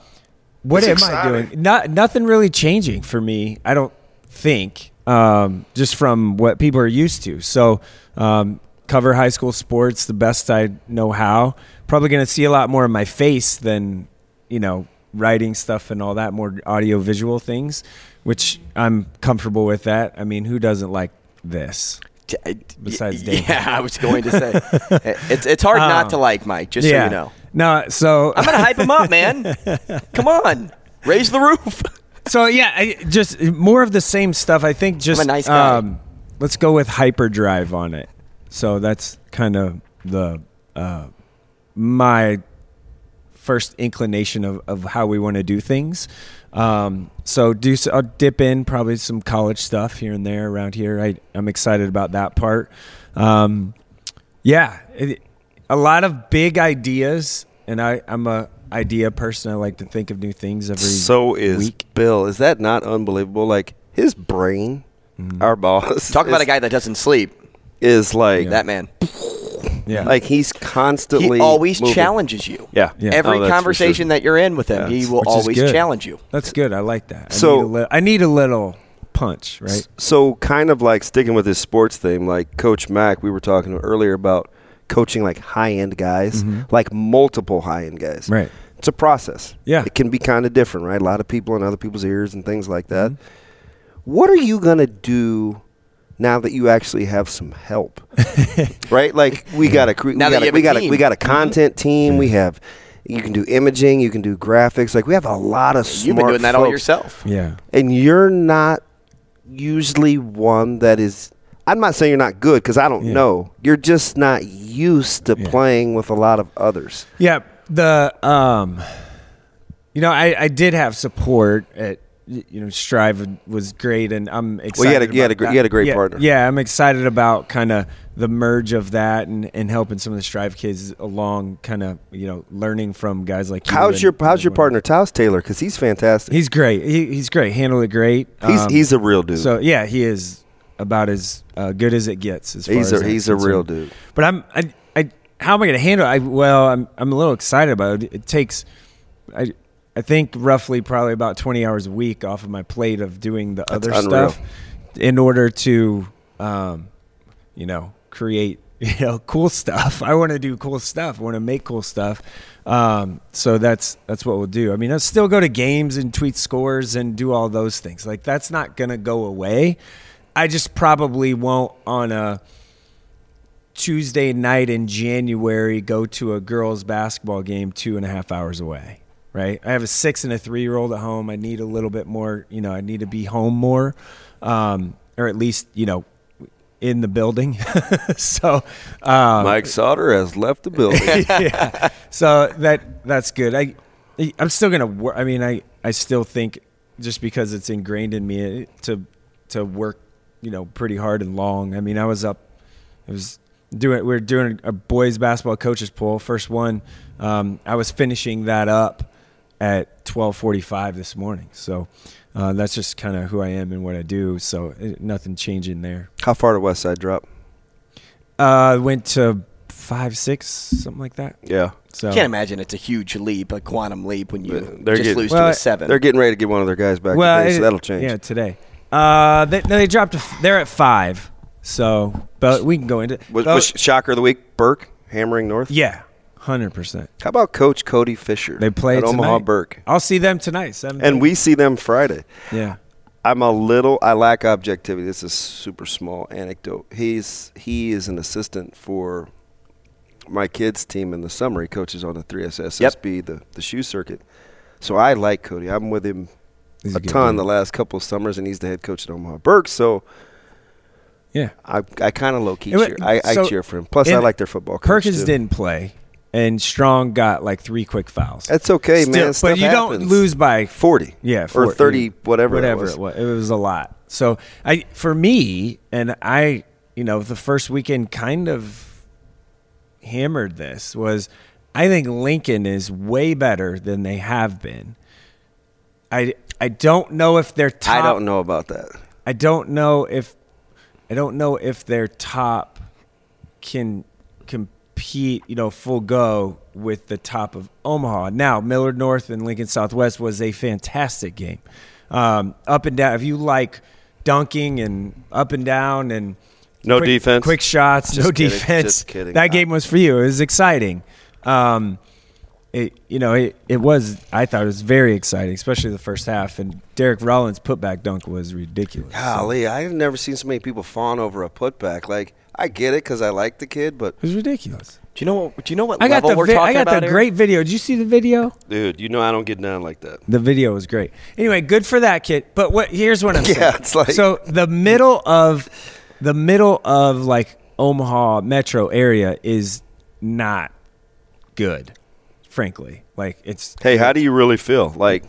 what It's am I doing? Not nothing really changing for me. I don't think. Um, just from what people are used to. So, um, cover high school sports the best I know how. Probably going to see a lot more of my face than you know writing stuff and all that more audio visual things, which I'm comfortable with. That. I mean, who doesn't like this? Besides Dave. Yeah, I was going to say. it's, it's hard not Um, to like Mike, just so you know. No, so I'm going to hype him up, man. Come on. Raise the roof. So yeah, I, just more of the same stuff. I think just I'm a nice guy. Um, let's go with hyperdrive on it. So that's kind of the uh, my first inclination of, of how we want to do things. Um, so do I'll dip in probably some college stuff here and there around here. I I'm excited about that part. Um, yeah, it, a lot of big ideas, and I I'm a idea person. I like to think of new things every So is week. Bill. Is that not unbelievable? Like his brain, Mm-hmm. our boss. Talk about a guy that doesn't sleep. Is like That man. Yeah. Like he's constantly. He always moving. challenges you. Yeah. Yeah. Every Oh, conversation sure. that you're in with him, Yeah. he will Which always challenge you. That's good. I like that. I So- need a li- I need a little punch, right? So kind of like sticking with his sports theme, like Coach Mack, we were talking earlier about coaching like high end guys, like multiple high end guys. Mm-hmm. Right. It's a process. Yeah. It can be kind of different, right? A lot of people in other people's ears and things like that. Mm-hmm. What are you gonna do now that you actually have some help? right? Like we got a cre- we that got you a, we a got a, we got a content team. We have you can do imaging, you can do graphics. Like we have a lot of smart You've been doing that all yourself. Yeah. and you're not usually one that is I'm not saying you're not good because I don't Yeah. know. You're just not used to Yeah. playing with a lot of others. Yeah. The um, you know, I I did have support at you know Strive was great, and I'm excited. Well, you had a- you had a you had a great Yeah, partner. Yeah, I'm excited about kind of the merge of that and, and helping some of the Strive kids along, kind of you know learning from guys like you. How's and- your How's your partner Taos Taylor? Because he's fantastic. He's great. He, he's great. Handled it great. He's Um, he's a real dude. So yeah, he is about as uh, good as it gets. As far he's as a that's he's a real dude. But I'm I, I how am I going to handle? it? I well, I'm I'm a little excited about it. It takes I I think roughly probably about 20 hours a week off of my plate of doing the other unreal. stuff in order to um you know create you know cool stuff. I want to do cool stuff. I want to make cool stuff. Um, so that's that's what we'll do. I mean, I'll still go to games and tweet scores and do all those things. Like that's not gonna go away. I just probably won't on a Tuesday night in January go to a girls' basketball game two and a half hours away. Right. I have a six and a three year old at home. I need a little bit more. You know, I need to be home more, um, or at least you know, in the building. so, um, Mike Sauter has left the building. yeah. So that that's good. I I'm still gonna work. I mean, I I still think just because it's ingrained in me to to work, you know, pretty hard and long. I mean, I was up. I was doing. We were doing a boys basketball coaches poll. First one. Um, I was finishing that up at 12:45 this morning. So. Uh, that's just kind of who I am and what I do. So eh, nothing changing there. How far to West Side drop? Uh, went to five, six, something like that. Yeah. So Can't imagine it's a huge leap, a quantum leap when you They're just getting- lose Well, to a seven. They're getting ready to get one of their guys back. well, today, so that'll change. Yeah, today. Uh, they, no, they dropped. They're at five. So, but we can go into. Was, was shocker of the week? Burke hammering North. yeah, hundred percent. How about Coach Cody Fisher? They play at Omaha. Burke, I'll see them tonight. Seven. and we see them Friday. Yeah. I'm a little. I lack objectivity. This is a super small anecdote. He's he is an assistant for my kids' team in the summer. He coaches on the 3SSSB, the the shoe circuit. So I like Cody. I'm with him He's a ton dude. the last couple of summers, and he's the head coach at Omaha Burke. So Yeah. I I kind of low key cheer. I, I cheer for him. Plus, I like their football. Perkins too. didn't play, and Strong got like three quick fouls. That's okay, Still- man. but Stuff you don't lose by forty. Yeah, or thirty, whatever. whatever it was. it was. It was a lot. So I, for me, and I, you know, the first weekend kind of hammered this was, I think Lincoln is way better than they have been. I I don't know if they're top. I don't know about that. I don't know if I don't know if their top can compete, you know, full go with the top of Omaha. Now, Millard North and Lincoln Southwest was a fantastic game. Um, up and down. If you like dunking and up and down and No quick- defense? quick shots, Just no kidding, defense. just kidding. That game was for you. It was exciting. Um, it, you know, it, it was. I thought it was very exciting, especially the first half. And Derek Rollins' putback dunk was ridiculous. Golly, I've never seen so many people fawn over a putback. Like I get it because I like the kid, but It was ridiculous. do you know? what- Do you know what I got level the we're vi- talking I got the here? great video. Did you see the video? dude, you know I don't get down like that. The video was great. Anyway, good for that kid. But what? Here's what I'm saying. Yeah, it's like- so the middle of the middle of like Omaha metro area is not good, frankly. Like it's Hey, how do you really feel? Like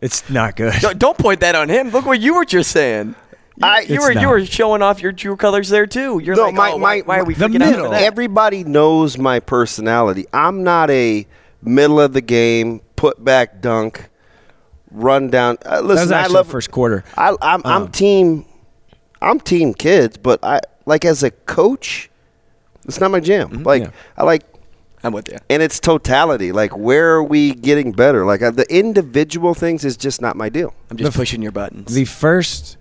it's not good. Don't, don't point that on him. Look what you were just saying. You, I- you It's were you were showing off your true colors there too. You're No, like, my- oh, why, my- why are we the freaking middle. over that? everybody knows my personality. I'm not a middle of the game put back dunk, run down. Uh, listen, that was I love the first quarter. I, I'm I'm Um, team. I'm team kids, but I like as a coach, it's not my jam. Like Yeah. I like I'm with you. and it's totality. Like where are we getting better? Like uh, the individual things is just not my deal. I'm just The- pushing your buttons. The first,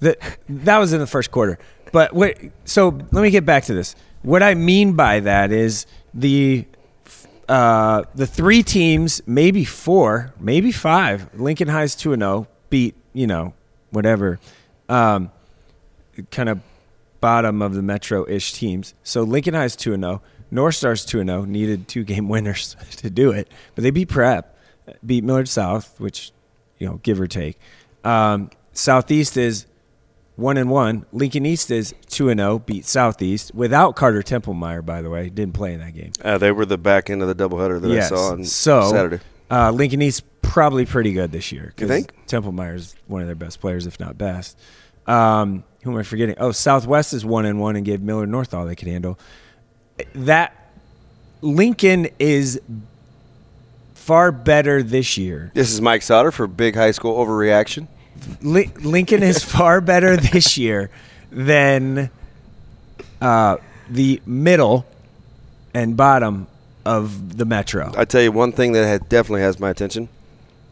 the, that was in the first quarter. But what? So let me get back to this. What I mean by that is the uh, the three teams, maybe four, maybe five. Lincoln High's two and zero beat you know whatever, um, kind of bottom of the metro ish teams. So Lincoln High's two and zero. North Star's two and zero. Needed two game winners to do it, but they beat Prep, beat Millard South, which you know give or take. Um, Southeast is one and one. Lincoln East is two and zero. Beat Southeast without Carter Templemeyer. By the way, didn't play in that game. Uh, they were the back end of the doubleheader that yes. I saw on so Saturday. Uh, Lincoln East probably pretty good this year. You think? Templemeyer is one of their best players, if not best. Um, who am I forgetting? Oh, Southwest is one and one and gave Millard North all they could handle. That Lincoln is far better this year This is Mike Sauter for Big High School Overreaction. Li- Lincoln is far better this year than uh, the middle and bottom of the metro. I tell you one thing that had, definitely has my attention.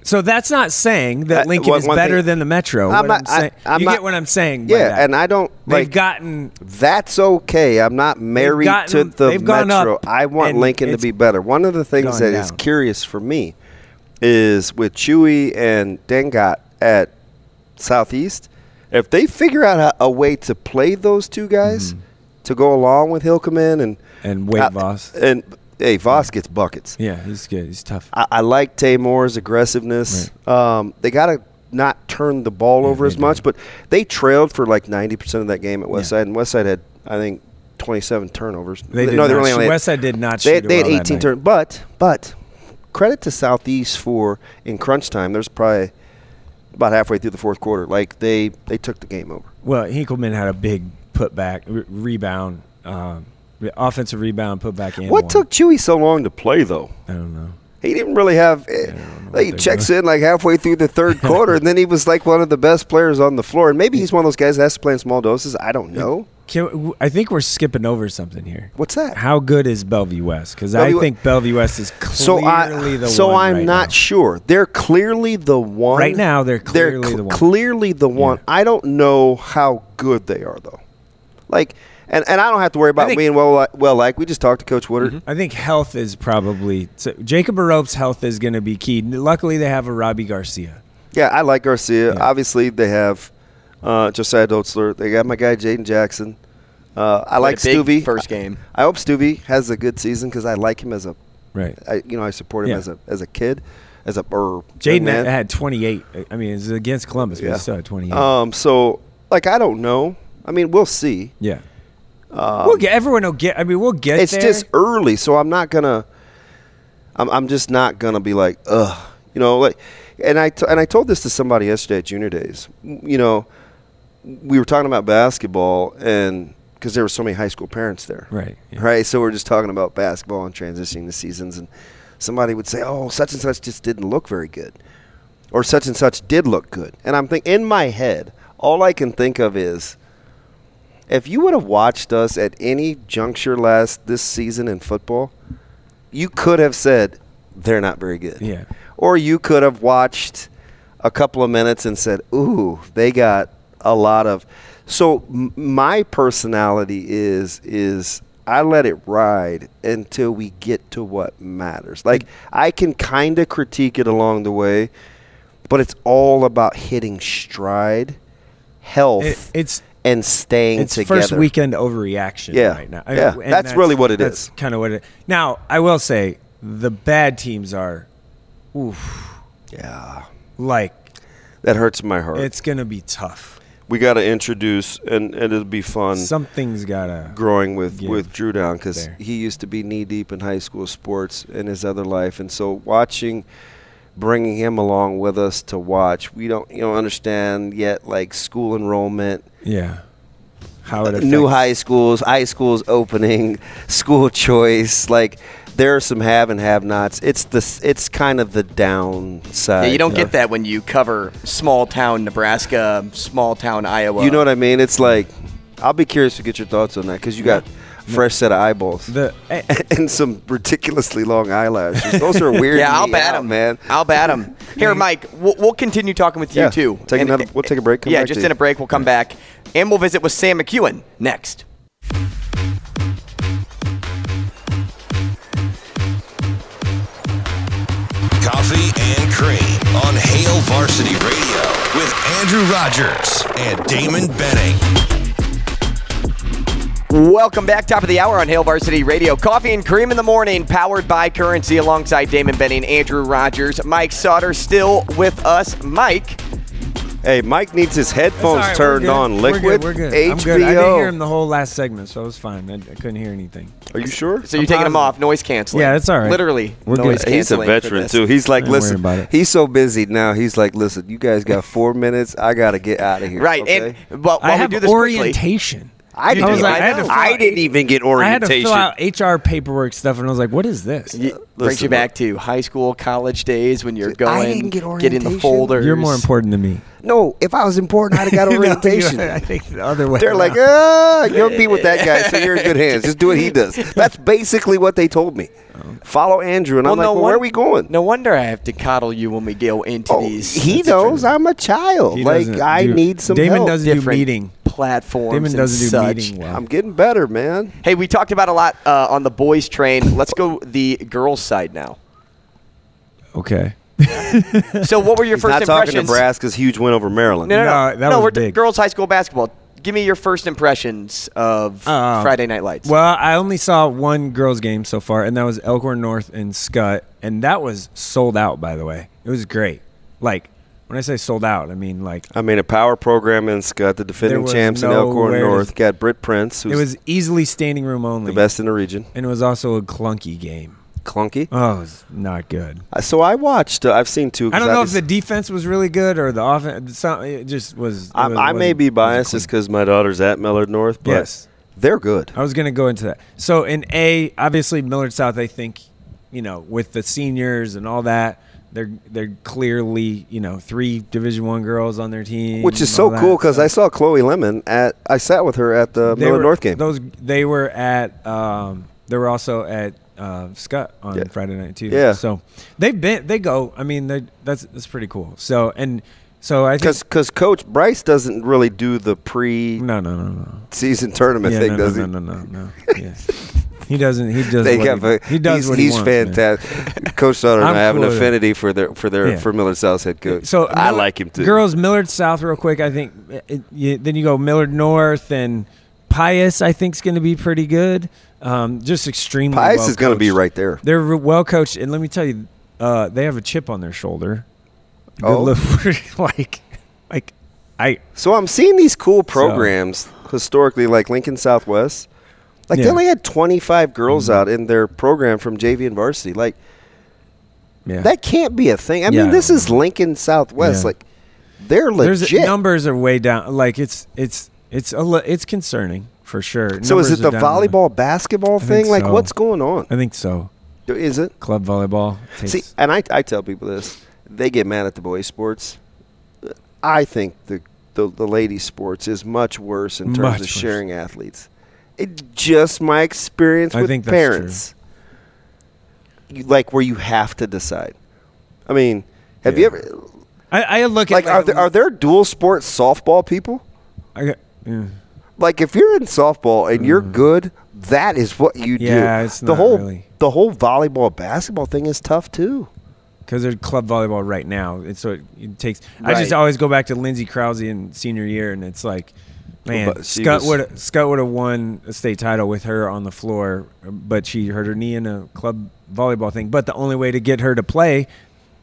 So that's not saying that Lincoln is better thing- than the metro. I'm not- I'm saying- I- I'm you not- get what I'm saying. Yeah, that. and I don't They've gotten That's okay. I'm not married gotten- to the metro. I want Lincoln to be better. One of the things that is down. curious for me is with Chewy and Dengot at Southeast. If they figure out a, a way to play those two guys to go along with Hilkeman and Mm-hmm. and Wade Voss. and hey Voss gets buckets. Yeah, he's good. He's tough. I, I like Moore's aggressiveness. Um, they got to not turn the ball over as much, but they trailed for like ninety percent of that game at Westside, and Westside had I think twenty-seven turnovers. They did no, they not only had- Westside did not They, they had eighteen night. turn, but but credit to Southeast for in crunch time. There's probably about halfway through the fourth quarter, like they they took the game over. Well, Hinkleman had a big putback re- rebound, um, offensive rebound, put back in. What one. took Chewy so long to play though? I don't know. He didn't really have. eh, like, he they're checks in like halfway through the third quarter, and then he was like one of the best players on the floor. And maybe he's one of those guys that has to play in small doses. I don't know. Can, I think we're skipping over something here. What's that? How good is Bellevue West? Because I think Bellevue West is clearly So I, the so one I'm right not now. sure. They're clearly the one. Right now, they're clearly cl- the one. Clearly the one. I don't know how good they are though. Like, and, and I don't have to worry about think- being well. Well, like we just talked to Coach Woodard. I think health is probably so Jacob Barope's health is going to be key. Luckily, they have a Robbie Garcia. Yeah, I like Garcia. Obviously, they have uh, Josiah Dotzler. They got my guy Jaden Jackson. Uh, I like a Stuvie. first game. I hope Stuvie has a good season because I like him as a. Right. I, you know, I support him Yeah. as a as a kid, as a or Jaden young had 28. I mean, it's against Columbus, but he still had 28. Um. So, like, I don't know. I mean, we'll see. yeah. Um, we'll get everyone will get. I mean, we'll get it's there. just early, so I'm not gonna. I'm I'm just not gonna be like, ugh, you know, like, and I t- and I told this to somebody yesterday at Junior Days. You know, we were talking about basketball, and because there were so many high school parents there, Right, Right. So we're just talking about basketball and transitioning the seasons, and somebody would say, "Oh, such and such just didn't look very good," or "Such and such did look good," and I'm thinking in my head, all I can think of is if you would have watched us at any juncture last this season in football, you could have said they're not very good. Yeah. Or you could have watched a couple of minutes and said, "Ooh, they got a lot of." So m- my personality is is I let it ride until we get to what matters. Like I can kind of critique it along the way, but it's all about hitting stride, health, It- it's and staying it's together. first weekend overreaction Yeah. right now. Yeah. and That's really what it that's is. Kind of what it. Now, I will say the bad teams are, oof, Yeah. like That hurts my heart. it's gonna be tough. we got to introduce, and, and it'll be fun. Something's gotta growing with with Drew down because he used to be knee deep in high school sports in his other life, and so watching, bringing him along with us to watch, we don't you know understand yet like school enrollment, Yeah. How it uh, new high schools, high schools opening, school choice, like. There are some have and have nots. It's the it's kind of the downside. Yeah, you don't of- get that when you cover small town Nebraska, small town Iowa. You know what I mean? It's like I'll be curious to get your thoughts on that because you got fresh set of eyeballs The eh, and some ridiculously long eyelashes. Those are weird. yeah, I'll bat out, him, man. I'll bat him. Here, Mike, we'll, we'll continue talking with you Yeah, too. take And- another- we'll take a break, come yeah, back just in you. a break. We'll come back, and we'll visit with Sam McKewon next. Coffee and Cream on Hail Varsity Radio with Andrew Rogers and Damon Benning. Welcome back, top of the hour on Hail Varsity Radio. Coffee and cream in the morning, powered by Currency, alongside Damon Benning, Andrew Rogers, Mike Sauter, still with us. Mike, Hey, Mike needs his That's headphones all right, we're turned good. on. We're Liquid good, We're good. HBO. I'm good. I didn't hear him the whole last segment, so it was fine. I, I couldn't hear anything. Are you sure? so you're taking him off, noise canceling. Yeah, it's all right. Literally, We're good. He's a veteran too. He's like, listen, about it. he's so busy now. He's like, listen, you guys got four minutes. I gotta get out of here. Right, okay? and well, I while we have do this quickly, orientation. I didn't. I was like, I had to fill I didn't even get orientation. I had to orientation. fill out HR paperwork stuff, and I was like, "What is this?" it brings you back to high school, college days when you're I going, didn't get getting the orientation. folders. You're more important than me. no, if I was important, I'd have got No, orientation. I think the other way. They're like, around. ah, you'll be with that guy, so you're in good hands. Just do what he does. That's basically what they told me. Follow Andrew, and I'm like, well, where are we going? No wonder I have to coddle you when we go into Oh, these. he these knows I'm a child. He Like I do- need some Damon help. doesn't do meeting. Platforms. Damon and doesn't do such. meeting well. I'm getting better, man. Hey, we talked about a lot uh, on the boys' train. Let's go the girls' side now. Okay. So, what were your He's first not talking impressions? Nebraska's huge win over Maryland. No, no, no. No, that no was we're big. girls' high school basketball. Give me your first impressions of Uh, Friday Night Lights. Well, I only saw one girls' game so far, and that was Elkhorn North and Scott, and that was sold out. By the way, it was great. Like when I say sold out, I mean like I mean, a power program in got the defending champs in Elkhorn North, got Britt Prince, who's it was easily standing room only. the best in the region. and it was also a clunky game. Clunky. Oh, it was not good. Uh, So I watched. Uh, I've seen two. I don't know if the defense was really good or the offense. It just was. it I, was- I may be biased just because my daughter's at Millard North, but Yes. they're good. I was going to go into that. So in A, obviously Millard South, I think, you know, with the seniors and all that, they're they're clearly you know three Division One girls on their team, Which is so cool because I saw Chloe Lemon at. I sat with her at the Miller were- North game. Those they were at. Um, they were also at uh, Scott on Yeah. Friday night too. Yeah. So they've been. They go. I mean, that's that's pretty cool. So and so I think Because Coach Bryce doesn't really do the pre no no no no season tournament Yeah, thing, no, does no, he? no no no no. Yeah. He doesn't. He does. They have he, a, he does he's, what he's he wants, man. fantastic. Coach Sutter and I'm I have an cool affinity for their for their Yeah. for Millard South's head coach. So I Millard- like him too. Girls Millard South, real quick. I think it, you, then you go Millard North and Pius. I think is going to be pretty good. Um, just extremely. Pius well is going to be right there. They're well coached, and let me tell you, uh, they have a chip on their shoulder. Good Oh. look- like, like I. So I'm seeing these cool programs historically, like Lincoln Southwest. Like Yeah. they only had 25 girls mm-hmm. out in their program from JV and varsity. Like Yeah. that can't be a thing. I Yeah. mean, this is Lincoln Southwest. Like they're There's legit. numbers are way down. Like it's it's it's a it's concerning for sure. so is it the are down. volleyball basketball thing? Like what's going on? I think so. Is it? Club volleyball. Takes, See, and I, I tell people this. They get mad at the boys' sports. I think the the, the ladies' sports is much worse in terms Much of worse. sharing athletes. It just my experience I with parents. You, like where you have to decide. I mean, have you ever I, I look at like are there, are there dual sport softball people? I yeah. Like if you're in softball and you're good, that is what you do. Mm. Yeah, it's the not whole really. the whole volleyball basketball thing is tough too. because they're club volleyball right now. It's so it, it takes. I just always go back to Lindsey Krause in senior year, and it's like, man, But Scott was- would Scott would have won a state title with her on the floor, but she hurt her knee in a club volleyball thing. But the only way to get her to play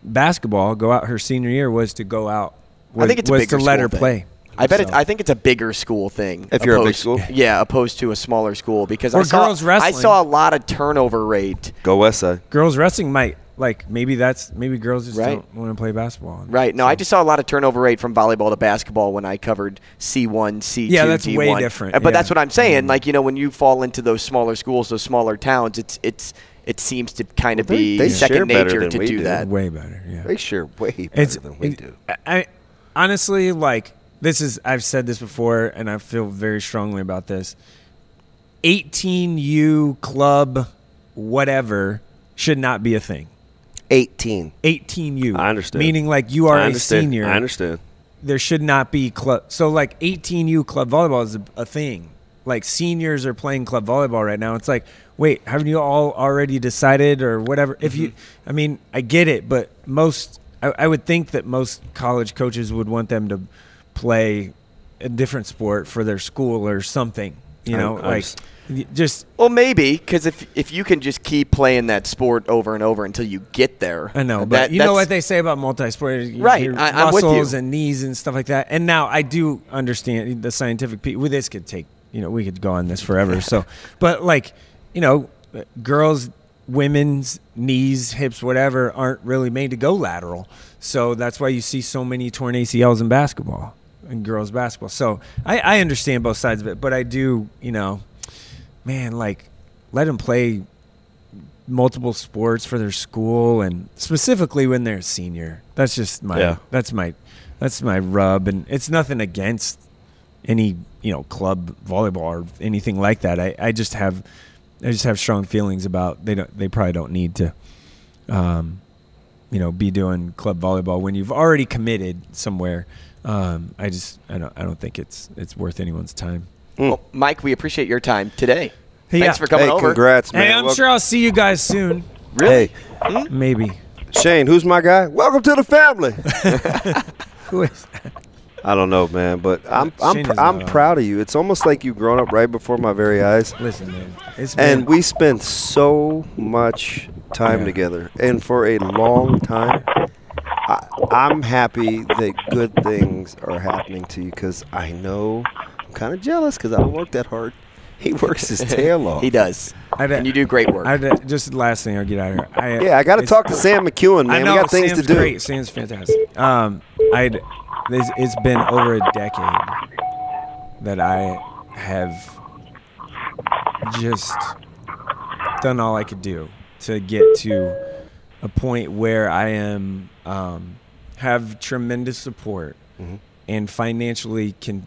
basketball, go out her senior year, was to go out. Was, I think it's a was bigger to let school her thing. play. I bet So- it, I think it's a bigger school thing. If you're a big school? yeah, opposed to a smaller school because Or I saw girls I saw a lot of turnover rate. Go West Side. girls wrestling might like maybe that's maybe girls just Right. don't want to play basketball. Right. No, I just saw a lot of turnover rate from volleyball to basketball when I covered C1, C2, Yeah, that's D1. way different, But yeah. that's what I'm saying. Mhm. Like you know, when you fall into those smaller schools, those smaller towns, it's it's it seems to kind of Well, they- be they second nature to do do. that. Way better. Yeah. They share way better it's than we it- do. I, I honestly like this is I've said this before and I feel very strongly about this. 18U club whatever should not be a thing. 18. 18U. I understand. Meaning like you are I a understand. senior. I understand. There should not be club so like 18U club volleyball is a, a thing. Like seniors are playing club volleyball right now. It's like, wait, haven't you all already decided or whatever? If you, Mm-hmm. I mean, I get it, but most, I, I would think that most college coaches would want them to play a different sport for their school or something. You know, I like just- y- just Well, maybe because if if you can just keep playing that sport over and over until you get there, I know, that- but you know what they say about multi-sport, you Right, I- I'm with you. muscles and knees and stuff like that. And now I do understand the scientific piece. Well, this could take, you know, we could go on this forever. so, but like, you know, girls, women's knees, hips, whatever, aren't really made to go lateral. So that's why you see so many torn ACLs in basketball and girls basketball. So I, I understand both sides of it, but I do, you know, man, like, let them play multiple sports for their school and specifically when they're a senior. That's just my Yeah. that's my that's my rub and it's nothing against any, you know, club volleyball or anything like that. I, I just have I just have strong feelings about they don't they probably don't need to um you know, be doing club volleyball when you've already committed somewhere. Um, I just I don't I don't think it's it's worth anyone's time. Mm. Well, Mike, we appreciate your time today. Hey, Thanks for coming Hey, over. congrats, man. Hey, I'm Wel- sure I'll see you guys soon. Hey, hmm? Maybe. Shane, who's my guy? Welcome to the family. Who is I don't know, man, but I'm I'm pr- I'm proud of you. It's almost like you've grown up right before my very eyes. Listen, man. It's And been- we spent so much time Yeah. together, and for a long time. I, I'm happy that good things are happening to you because I know I'm kind of jealous because I don't work that hard. He works his tail off. He does, I'd- and you do great work. I'd, just last thing I'll get out of here. I, Yeah, I got to talk to Sam McKewon, man. I know we got things Sam's to do. Great. Sam's fantastic. Um, I'd it's, it's been over a decade that I have just done all I could do to get to a point where I am um, have tremendous support Mm-hmm. and financially can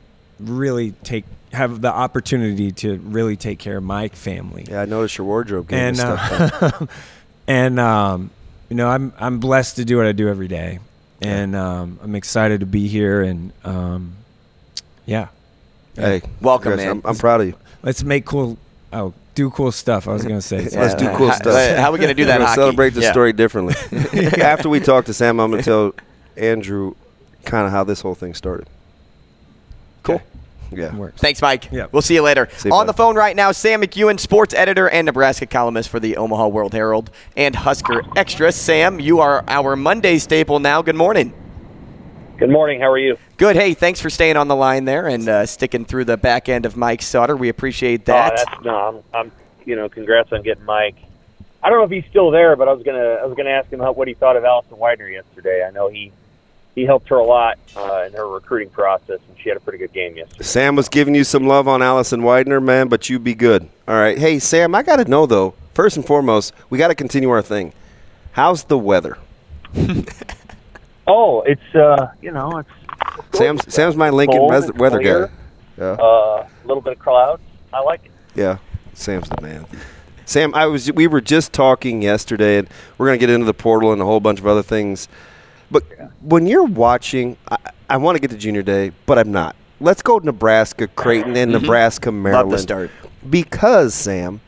really take have the opportunity to really take care of my family. Yeah, I noticed your wardrobe game and and stuff. uh, and um, you know I'm I'm blessed to do what I do every day, and um, I'm excited to be here and um, yeah. Hey, Welcome, guys, man. I'm, I'm proud of you. Let's make cool. Oh, do cool stuff. I was gonna say. Let's do cool how- stuff. how are we gonna do that We're gonna celebrate the Yeah. story differently. After we talk to Sam, I'm gonna tell Andrew kind of how this whole thing started. Cool. Yeah. Thanks, Mike. Yeah. We'll see you later. See you, On bud. the phone right now, Sam McKewon, sports editor and Nebraska columnist for the Omaha World Herald and Husker Extra. Sam, you are our Monday staple now. Good morning. Good morning. How are you? Good. Hey, thanks for staying on the line there and uh, sticking through the back end of Mike Sutter. We appreciate that. Oh, that's, no, I'm, I'm, you know, congrats on getting Mike. I don't know if he's still there, but I was gonna, I was gonna ask him how, what he thought of Allison Weidner yesterday. I know he, he helped her a lot uh, in her recruiting process, and she had a pretty good game yesterday. Sam was giving you some love on Allison Weidner, man, but you be good. All right. Hey, Sam, I got to know, though, first and foremost, we got to continue our thing. How's the weather? Oh, it's, uh, you know, it's Sam's, Sam's my Lincoln Cold weather clear. guy. Yeah. uh, a little bit of clouds. I like it. Yeah, Sam's the man. Sam, I was we were just talking yesterday, and we're gonna get into the portal and a whole bunch of other things. But when you're watching, I, I want to get to Junior Day, but I'm not. Let's go Nebraska, Creighton, and Mhm. Nebraska, Maryland. start. because Sam,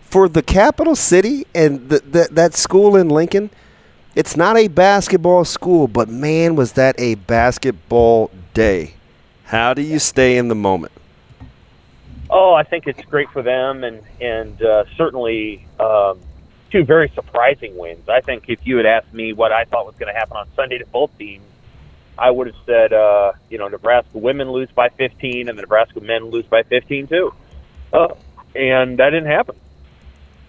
for the capital city and the, the, that school in Lincoln, it's not a basketball school, but man, was that a basketball day. How do you stay in the moment? Oh, I think it's great for them, and and uh, certainly um, two very surprising wins. I think if you had asked me what I thought was going to happen on Sunday to both teams, I would have said, uh, you know, Nebraska women lose by 15, and the Nebraska men lose by 15 too. Uh, and that didn't happen.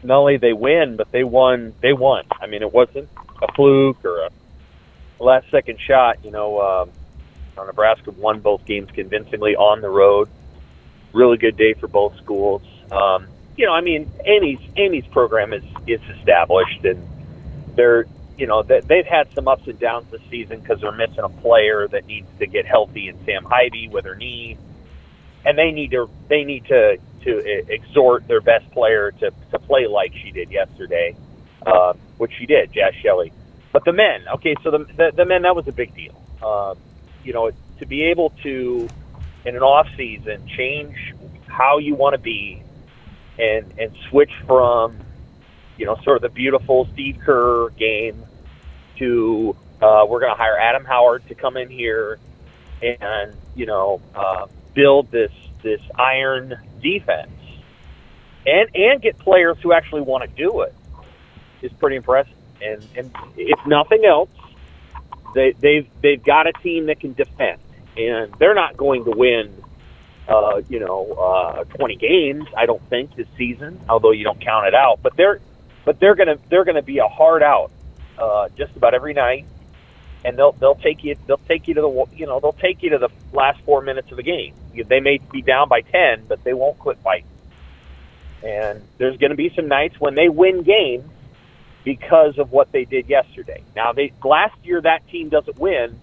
Not only they win, but they won. They won. I mean, it wasn't a fluke or a last second shot. You know, um, Nebraska won both games convincingly on the road really good day for both schools. Um, you know, I mean, Amy's Amy's program is is established, and they're you know they, they've had some ups and downs this season because they're missing a player that needs to get healthy, and Sam Haiby with her knee, and they need to they need to to exhort their best player to to play like she did yesterday, uh, which she did, Jazz Shelley. But the men, okay, so the the, the men that was a big deal. Um, you know, to be able to in an off season change how you want to be and and switch from you know sort of the beautiful Steve Kerr game to uh, we're going to hire Adam Howard to come in here and you know uh, build this this iron defense and and get players who actually want to do it is pretty impressive. And and if nothing else they they've they've got a team that can defend and they're not going to win uh, you know, uh, 20 games. I don't think this season, although you don't count it out. But they're, but they're gonna they're gonna be a hard out uh, just about every night, and they'll they'll take you they'll take you to the you know they'll take you to the last four minutes of the game. They may be down by 10, but they won't quit fighting. And there's going to be some nights when they win games because of what they did yesterday. Now, they last year that team doesn't win,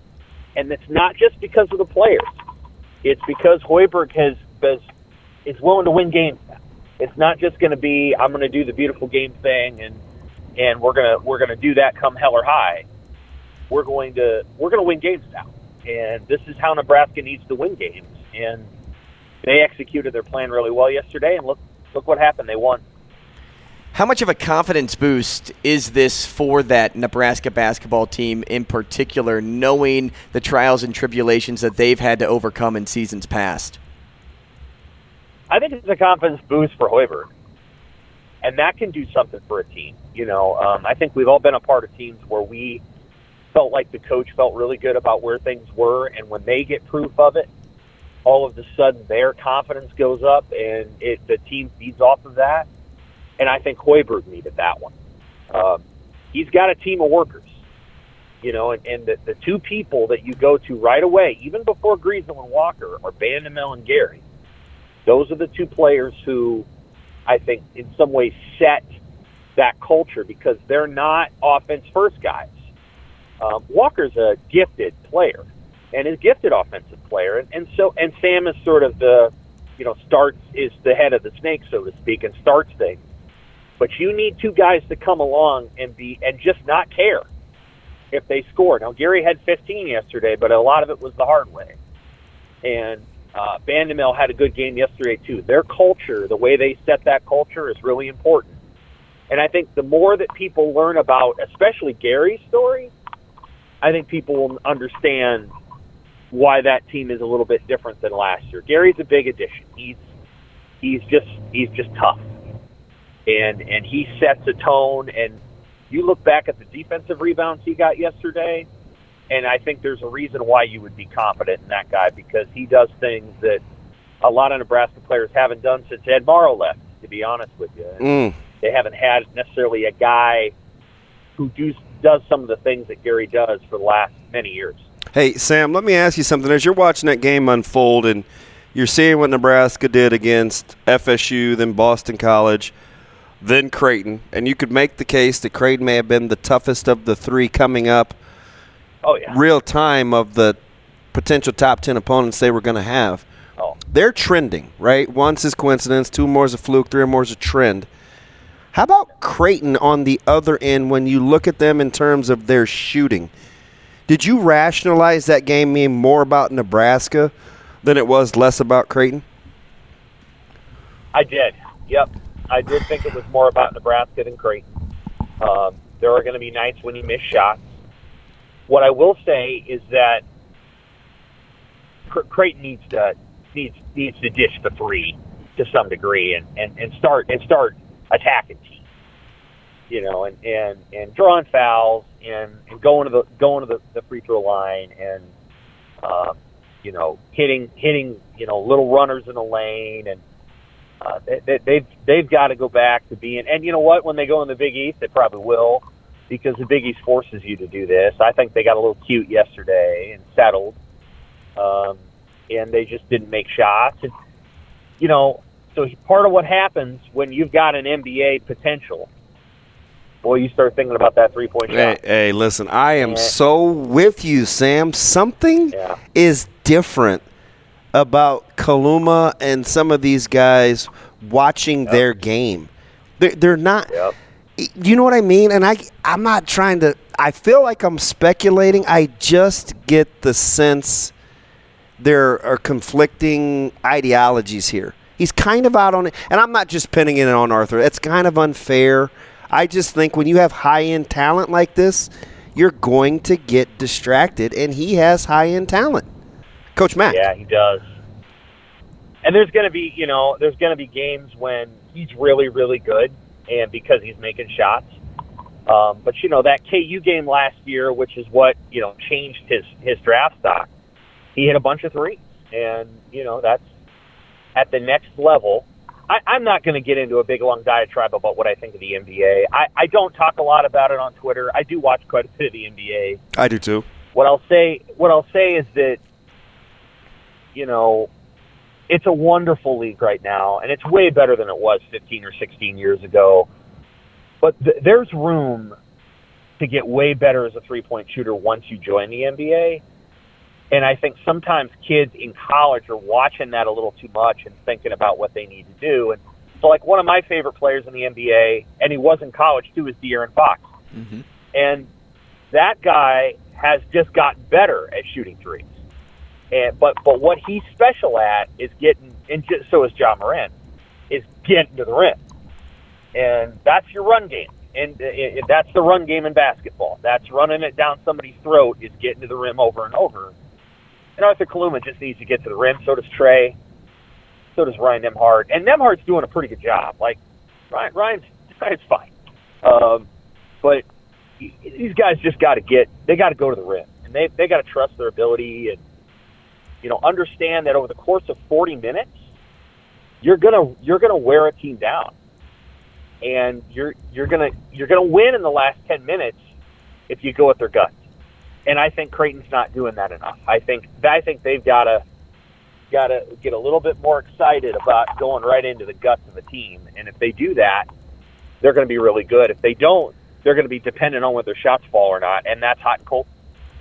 and it's not just because of the players. It's because Hoiberg has, has is willing to win games now. It's not just going to be I'm going to do the beautiful game thing and and we're gonna we're gonna do that come hell or high. We're going to we're going to win games now, and this is how Nebraska needs to win games. And they executed their plan really well yesterday, and look look what happened. They won. How much of a confidence boost is this for that Nebraska basketball team in particular, knowing the trials and tribulations that they've had to overcome in seasons past? I think it's a confidence boost for Hoiberg, and that can do something for a team. You know, um, I think we've all been a part of teams where we felt like the coach felt really good about where things were, and when they get proof of it, all of a sudden their confidence goes up, and it the team feeds off of that. And I think Hoiberg needed that one. Um, he's got a team of workers, you know, and, and the, the two people that you go to right away, even before Griesel and Walker, are Bandoumel and Gary. Those are the two players who I think in some ways set that culture because they're not offense first guys. Um, Walker's a gifted player and is gifted offensive player, and, and so and Sam is sort of the you know starts is the head of the snake, so to speak, and starts things. But you need two guys to come along and be and just not care if they score. Now Gary had 15 yesterday, but a lot of it was the hard way. And uh, Bandoumel had a good game yesterday too. Their culture, the way they set that culture, is really important. And I think the more that people learn about, especially Gary's story, I think people will understand why that team is a little bit different than last year. Gary's a big addition. He's he's just he's just tough, and and he sets a tone. And you look back at the defensive rebounds he got yesterday, and I think there's a reason why you would be confident in that guy because he does things that a lot of Nebraska players haven't done since Ed Morrow left. To be honest with you, Mm. they haven't had necessarily a guy who do, does some of the things that Gary does for the last many years. Hey, Sam, let me ask you something. As you're watching that game unfold and you're seeing what Nebraska did against FSU, then Boston College, then Creighton, and you could make the case that Creighton may have been the toughest of the three coming up Oh yeah. real time of the potential top 10 opponents they were going to have. Oh. They're trending, right? Once is coincidence, two more is a fluke, three more is a trend. How about Creighton on the other end when you look at them in terms of their shooting? Did you rationalize that game being more about Nebraska than it was less about Creighton? I did. Yep. I did think it was more about Nebraska than Creighton. Um, there are going to be nights when you miss shots. What I will say is that Creighton needs to needs needs to dish the three to some degree and, and, and start and start attacking teams. You know, and, and, and drawing fouls and, and going to the going to the, the free throw line and uh, you know hitting hitting you know little runners in the lane and uh, they, they, they've they've got to go back to being and you know what when they go in the Big East they probably will because the Big East forces you to do this. I think they got a little cute yesterday and settled, um, and they just didn't make shots. And you know, so part of what happens when you've got an NBA potential, boy, you start thinking about that three point Hey, shot. hey, listen, I am Yeah. so with you, Sam. Something Yeah. is different about Kaluma and some of these guys watching their game. They're, they're not. You know what I mean? And I, I'm not trying to. I feel like I'm speculating. I just get the sense there are conflicting ideologies here. He's kind of out on it, and I'm not just pinning it on Arthur. That's kind of unfair. I just think when you have high end talent like this, you're going to get distracted, and he has high end talent. Coach Mack. Yeah, he does. And there's going to be, you know, there's going to be games when he's really, really good, and because he's making shots. Um, but you know that KU game last year, which is what you know changed his his draft stock. He hit a bunch of threes, and you know that's at the next level. I, I'm not going to get into a big long diatribe about what I think of the NBA. I, I don't talk a lot about it on Twitter. I do watch quite a bit of the NBA. I do too. What I'll say, what I'll say is that, you know, it's a wonderful league right now, and it's way better than it was 15 or 16 years ago. But th- there's room to get way better as a three-point shooter once you join the NBA. And I think sometimes kids in college are watching that a little too much and thinking about what they need to do. And so, like one of my favorite players in the NBA, and he was in college too, is De'Aaron Fox. Mm-hmm. And that guy has just gotten better at shooting threes. And but but what he's special at is getting, and just, so is Ja Morant, is getting to the rim, and that's your run game, and it, it, that's the run game in basketball. That's running it down somebody's throat, is getting to the rim over and over. And Arthur Kaluma just needs to get to the rim. So does Trey. So does Ryan Nembhard, and Nembhard's doing a pretty good job. Like Ryan, Ryan's Ryan's fine, um, but these guys just got to get they got to go to the rim and they they got to trust their ability and you know understand that over the course of 40 minutes you're gonna you're gonna wear a team down. And you're you're gonna you're gonna win in the last 10 minutes if you go with their guts. And I think Creighton's not doing that enough. I think I think they've got to got to get a little bit more excited about going right into the guts of the team. And if they do that they're going to be really good. If they don't, they're going to be dependent on whether shots fall or not, and that's hot and cold.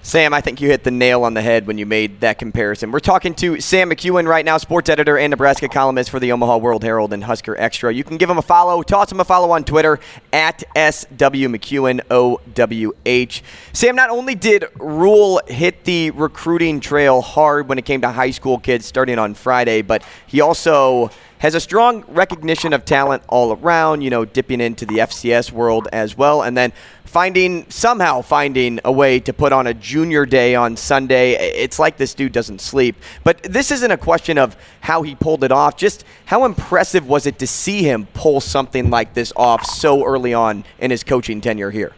Sam, I think you hit the nail on the head when you made that comparison. We're talking to Sam McKewon right now, sports editor and Nebraska columnist for the Omaha World Herald and Husker Extra. You can give him a follow, toss him a follow on Twitter at SW McKewon OWH. Sam, not only did Rhule hit the recruiting trail hard when it came to high school kids starting on Friday, but he also has a strong recognition of talent all around, you know, dipping into the FCS world as well, and then finding somehow finding a way to put on a junior day on Sunday. It's like this dude doesn't sleep. But this isn't a question of how he pulled it off, just how impressive was it to see him pull something like this off so early on in his coaching tenure here?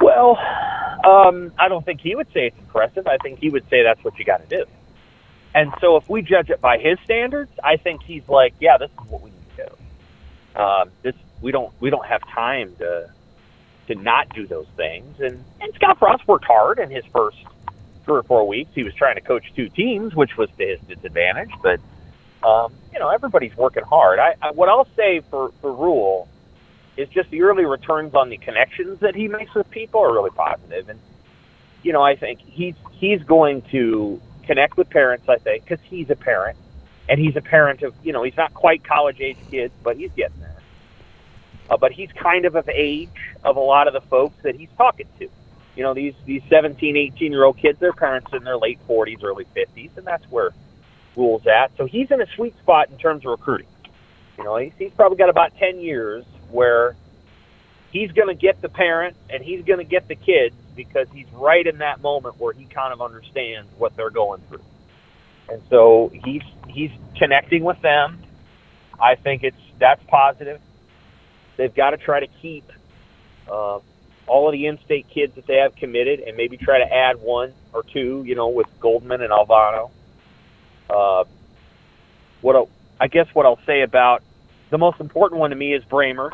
Well, um, I don't think he would say it's impressive. I think he would say that's what you got to do. And so if we judge it by his standards, I think he's like, yeah, this is what we need to do. Um, this we don't we don't have time to to not do those things. And and Scott Frost worked hard in his first three or four weeks. He was trying to coach two teams, which was to his disadvantage. But um, you know, everybody's working hard. I, I what I'll say for for Rhule is just the early returns on the connections that he makes with people are really positive. And you know, I think he's he's going to connect with parents. I think because he's a parent, and he's a parent of you know he's not quite college age kids, but he's getting there. Uh, but he's kind of of age of a lot of the folks that he's talking to. You know, these these 17, 18 year old kids, their parents in their late 40s, early 50s, and that's where Rhule's at. So he's in a sweet spot in terms of recruiting. You know, he's, he's probably got about 10 years where he's going to get the parents and he's going to get the kids because he's right in that moment where he kind of understands what they're going through. And so he's he's connecting with them. I think it's that's positive. They've got to try to keep uh, all of the in-state kids that they have committed, and maybe try to add one or two, you know, with Goldman and Alvano. Uh, what I'll, I guess what I'll say about the most important one to me is Brahmer.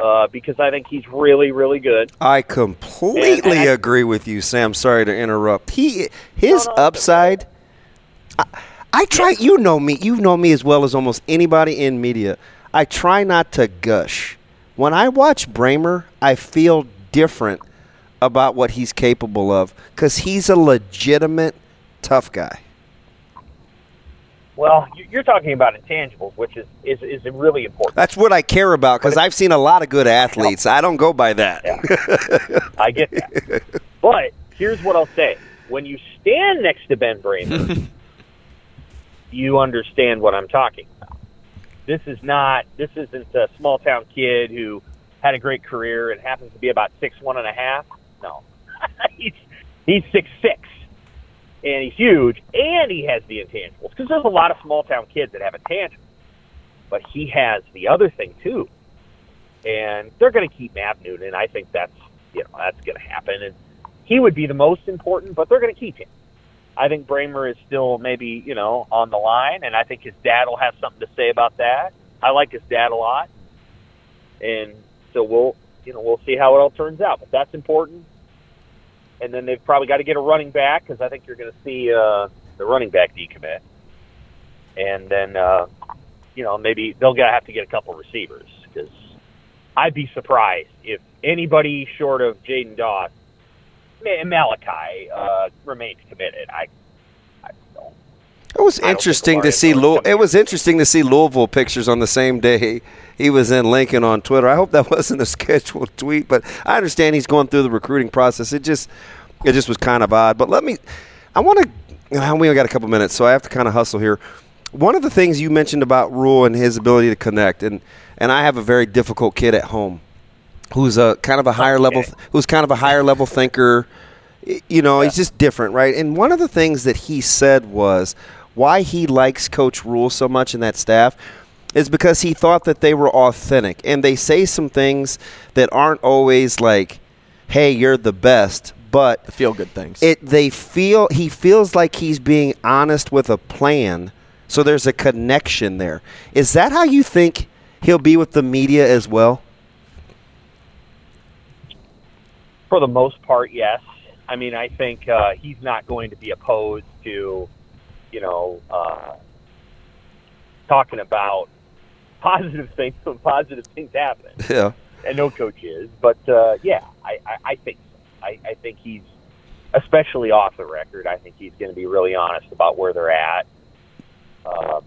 Uh, because I think he's really, really good. I completely And- and I- agree with you, Sam. Sorry to interrupt. He his upside. I, I try. You know me. You know me as well as almost anybody in media. I try not to gush. When I watch Brahmer, I feel different about what he's capable of because he's a legitimate tough guy. Well, you- you're talking about intangibles, which is is, is really important. That's what I care about because I've seen a lot of good athletes. I don't go by that. I get that. But here's what I'll say: when you stand next to Ben Brahmer, you understand what I'm talking about. This is not. This isn't a small town kid who had a great career and happens to be about six one and a half. No, he's he's six six, and he's huge, and he has the intangibles. Because there's a lot of small town kids that have intangibles, but he has the other thing too. And they're going to keep Matt Noonan. I think that's you know that's going to happen, and he would be the most important, but they're going to keep him. I think Brahmer is still maybe you know on the line, and I think his dad will have something to say about that. I like his dad a lot, and so we'll you know we'll see how it all turns out. But that's important. And then they've probably got to get a running back because I think you're going to see uh, the running back decommit, and then uh, you know maybe they'll gotta have to get a couple receivers because I'd be surprised if anybody short of Jaden Doss and Malachi uh, remains committed. I don't. It was interesting to see Louis- it was interesting to see Louisville pictures on the same day he was in Lincoln on Twitter. I hope that wasn't a scheduled tweet, but I understand he's going through the recruiting process. It just it just was kind of odd. But let me I want to we only got a couple minutes, so I have to kind of hustle here. One of the things you mentioned about Rhule and his ability to connect, and and I have a very difficult kid at home who's a kind of a higher level who's kind of a higher level thinker. You know, he's just different, right? And one of the things that he said was why he likes Coach Rhule so much and that staff is because he thought that they were authentic. And they say some things that aren't always like, hey, you're the best, but feel good things. It they feel he feels like he's being honest with a plan. So there's a connection there. Is that how you think he'll be with the media as well? for the most part, yes. I mean, I think uh, he's not going to be opposed to, you know, uh, talking about positive things when positive things happen. Yeah. And no coach is, but uh, yeah, I, I, I think so. I, I think he's, especially off the record, I think he's going to be really honest about where they're at. Um,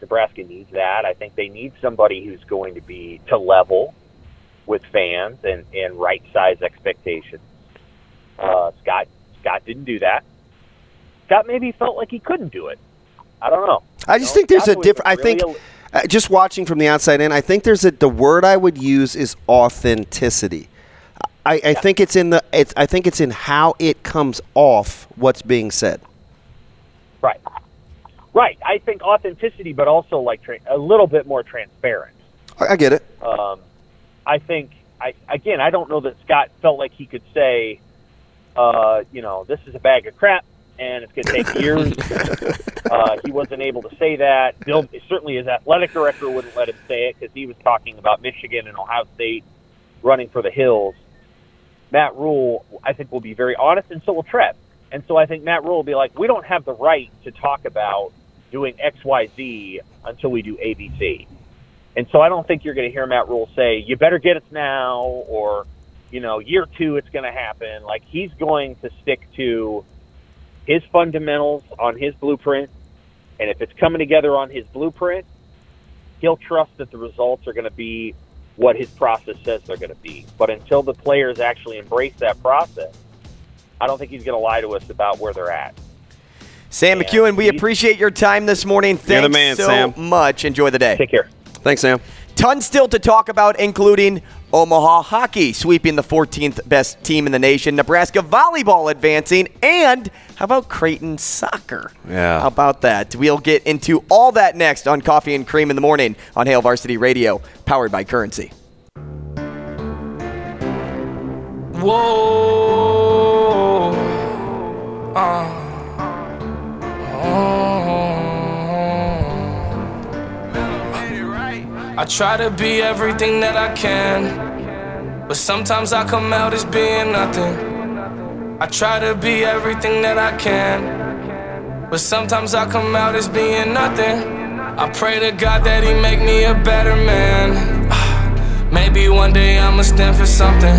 Nebraska needs that. I think they need somebody who's going to be to level with fans and, and right size expectations. Uh, Scott Scott didn't do that. Scott maybe felt like he couldn't do it. I don't know. I just You know, think there's Scott a different. I think uh, just watching from the outside in, I think there's a. The word I would use is authenticity. I, I think it's in the. It's. I think it's in how it comes off what's being said. Right. Right. I think authenticity, but also like tra- a little bit more transparent. I, I get it. Um, I think, I again, I don't know that Scott felt like he could say, uh, you know, this is a bag of crap and it's going to take years. uh, he wasn't able to say that. Bill, certainly his athletic director wouldn't let him say it because he was talking about Michigan and Ohio State running for the hills. Matt Rhule, I think, will be very honest, and so will Trev. And so I think Matt Rhule will be like, we don't have the right to talk about doing X, Y, Z until we do ABC. And so I don't think you're going to hear Matt Rhule say, you better get it now, or, you know, year two it's going to happen. Like, he's going to stick to his fundamentals on his blueprint. And if it's coming together on his blueprint, he'll trust that the results are going to be what his process says they're going to be. But until the players actually embrace that process, I don't think he's going to lie to us about where they're at. Sam McKewon, we appreciate your time this morning. Thanks You're the man, so Sam. much. Enjoy the day. Take care. Thanks, Sam. Tons still to talk about, including Omaha hockey sweeping the 14th best team in the nation, Nebraska volleyball advancing, and how about Creighton soccer? Yeah. How about that? We'll get into all that next on Coffee and Cream in the Morning on Hail Varsity Radio, powered by Currency. Whoa. Uh. Oh. I try to be everything that I can, but sometimes I come out as being nothing. I try to be everything that I can, but sometimes I come out as being nothing. I pray to God that He make me a better man. Maybe one day I'ma stand for something.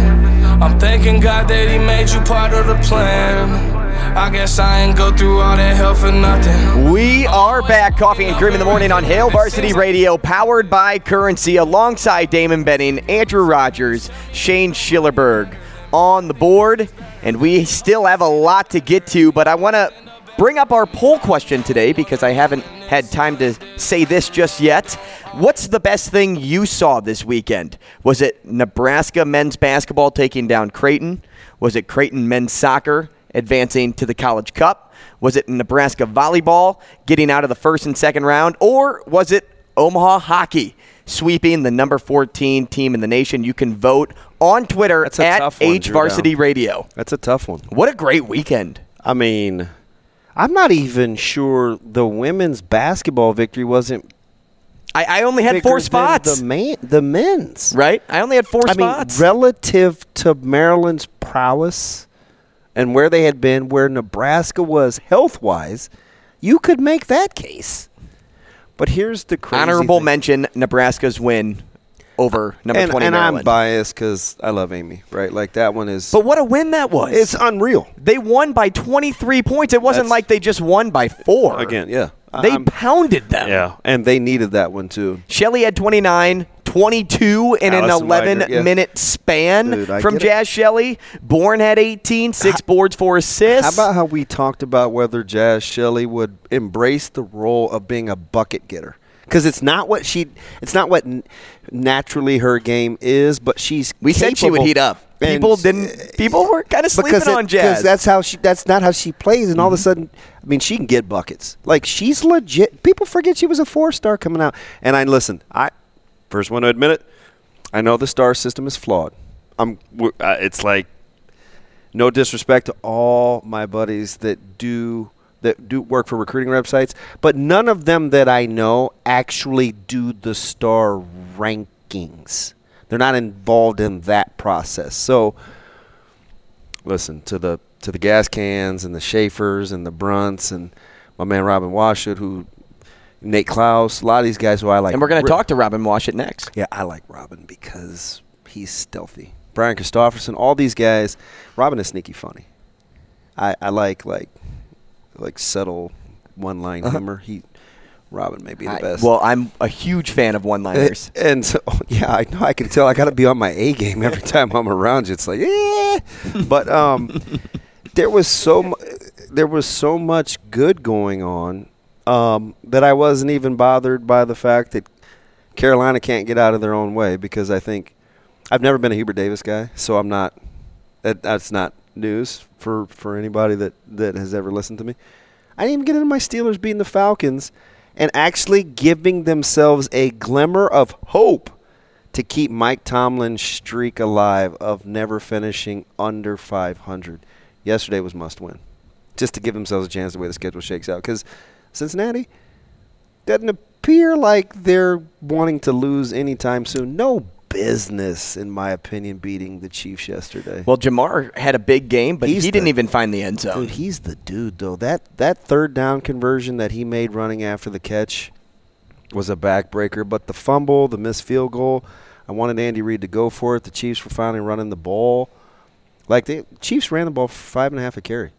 I'm thanking God that He made you part of the plan. I guess I ain't go through all that hell for nothing. We are back, Coffee and Cream in the Morning on Hail Varsity Radio, powered by Currency, alongside Damon Benning, Andrew Rogers, Shane Schillerberg on the board. And we still have a lot to get to, but I want to bring up our poll question today because I haven't had time to say this just yet. What's the best thing you saw this weekend? Was it Nebraska men's basketball taking down Creighton? Was it Creighton men's soccer advancing to the College Cup? Was it Nebraska volleyball getting out of the first and second round? Or was it Omaha hockey sweeping the number 14 team in the nation? You can vote on Twitter at H Varsity. Radio. That's a tough one. What a great weekend. I mean, I'm not even sure the women's basketball victory wasn't. I, I only had four spots. The man, the men's. Right? I only had four I spots. mean, relative to Maryland's prowess and where they had been, where Nebraska was health wise, you could make that case. But here's the crazy Honorable thing. mention Nebraska's win over number and, 20 and I'm biased because I love Amy, right? Like that one is. but what a win that was. it's unreal. they won by 23 points. It wasn't That's- like they just won by four. Again, yeah. They I'm- pounded them. yeah, and they needed that one too. Shelley had 29, 22 in an 11 Weigert, yeah. minute span Dude, from get it. Jazz Shelley. Bourne had 18, six boards, four assists. How about how we talked about whether Jazz Shelley would embrace the role of being a bucket getter? Because it's not what she, it's not what naturally her game is, but she's. we said she would heat up. And- People didn't. People were kind of sleeping it- on Jazz. because that's how she. That's not how she plays, and all of a mm-hmm. sudden, I mean, she can get buckets. Like she's legit. People forget she was a four star coming out. And I listen. I first one to admit it. I know the star system is flawed. I'm. It's like no disrespect to all my buddies that do that do work for recruiting websites, but none of them that I know actually do the star rankings. They're not involved in that process. So listen to the to the gas cans and the Schaefers and the Brunts and my man Robin Washut who Nate Clouse, a lot of these guys who I like. and we're going to talk to Robin Washut next. Yeah, I like Robin because he's stealthy. Brian Christopherson, all these guys. Robin is sneaky funny. I, I like like like subtle one line Uh-huh. humor. He Robin may be the I- best. well, I'm a huge fan of one-liners. And, and so, yeah, I know. I can tell. I got to be on my A game every time I'm around you. It's like, yeah. But um, there was so mu- there was so much good going on um, that I wasn't even bothered by the fact that Carolina can't get out of their own way because I think I've never been a Hubert Davis guy, so I'm not. That, that's not news for for anybody that that has ever listened to me. I didn't even get into my Steelers beating the Falcons and actually giving themselves a glimmer of hope to keep Mike Tomlin's streak alive of never finishing under 500. Yesterday was must win, just to give themselves a chance the way the schedule shakes out. Because Cincinnati doesn't appear like they're wanting to lose anytime soon. No business, in my opinion, beating the Chiefs yesterday. Well, Jamar had a big game, but He's he didn't the- even find the end zone. Dude, he's the dude though. That that third down conversion that he made running after the catch was a backbreaker. But the fumble, the missed field goal, I wanted Andy Reid to go for it. The Chiefs were finally running the ball. Like the Chiefs ran the ball for five and a half a carry.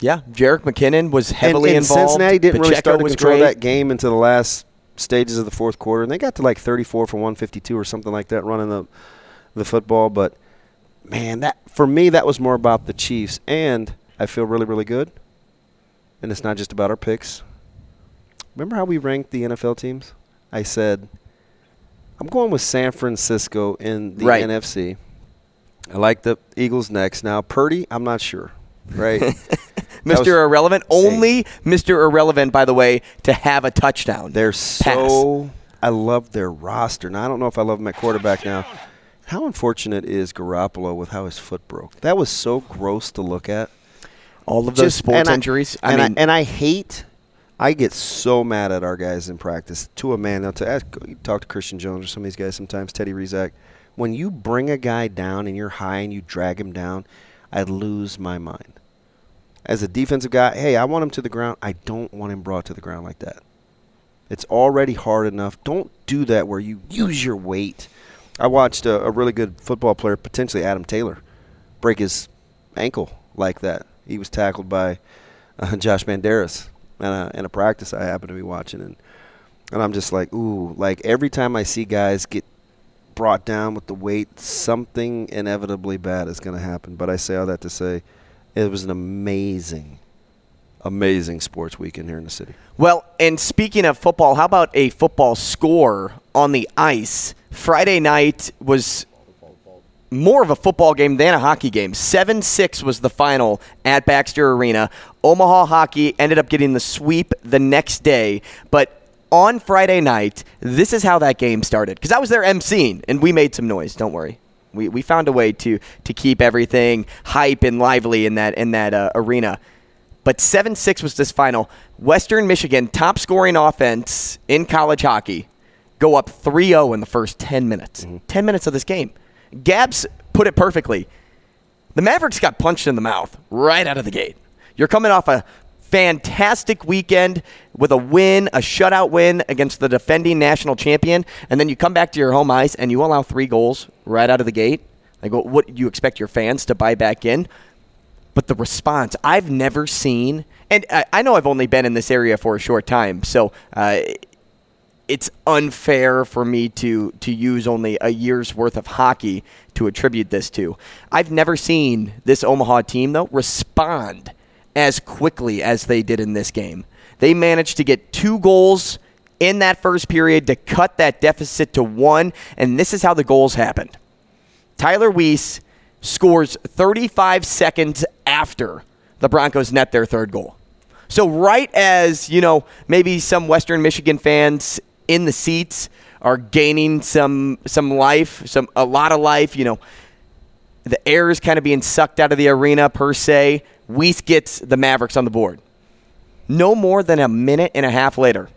Yeah, Jerick McKinnon was heavily and, and involved. Cincinnati didn't really start to control great. that game into the last stages of the fourth quarter, and they got to like 34 for 152 or something like that running the the football. But man, that for me that was more about the Chiefs, and I feel really really good. And it's not just about our picks. Remember how we ranked the NFL teams? I said I'm going with San Francisco in the Right. NFC. I like the Eagles next. Now Purdy, I'm not sure. Right. Mr. was- Irrelevant, only Mr. Irrelevant, by the way, to have a touchdown. They're so. I love their roster. Now I don't know if I love them at quarterback now. How unfortunate is Garoppolo with how his foot broke? That was so gross to look at. All of those sports and I- injuries. I and mean, I, and I hate. I get so mad at our guys in practice. To a man, now to ask, you talk to Christian Jones or some of these guys sometimes. Teddy Rizak. When you bring a guy down and you're high and you drag him down, I lose my mind. As a defensive guy, hey, I want him to the ground. I don't want him brought to the ground like that. It's already hard enough. Don't do that where you use your weight. I watched a, a really good football player, potentially Adam Taylor, break his ankle like that. He was tackled by uh, Josh Banderas in a, in a practice I happened to be watching, and and I'm just like, ooh, like every time I see guys get brought down with the weight, something inevitably bad is going to happen. But I say all that to say, it was an amazing, amazing sports weekend here in the city. Well, and speaking of football, how about a football score on the ice? Friday night was more of a football game than a hockey game. 7 6 was the final at Baxter Arena. Omaha Hockey ended up getting the sweep the next day, but on Friday night, this is how that game started. Because I was there emceeing, and we made some noise. Don't worry. We, we found a way to to keep everything hype and lively in that in that uh, arena. But 7 6 was this final. Western Michigan, top scoring offense in college hockey, go up 3 0 in the first 10 minutes. 10 minutes of this game. Gabs put it perfectly. The Mavericks got punched in the mouth right out of the gate. You're coming off a fantastic weekend with a win, a shutout win against the defending national champion, and then you come back to your home ice and you allow three goals right out of the gate. Like, what, what you expect your fans to buy back in? But the response, I've never seen, and I, I know I've only been in this area for a short time, so uh, it's unfair for me to to use only a year's worth of hockey to attribute this to. I've never seen this Omaha team though respond as quickly as they did in this game. They managed to get two goals in that first period to cut that deficit to one, and this is how the goals happened. Tyler Weiss scores 35 seconds after the Broncos net their third goal. So right as, you know, maybe some Western Michigan fans in the seats are gaining some some life, some a lot of life, you know, the air is kind of being sucked out of the arena per se. Weiss gets the Mavericks on the board. No more than a minute and a half later,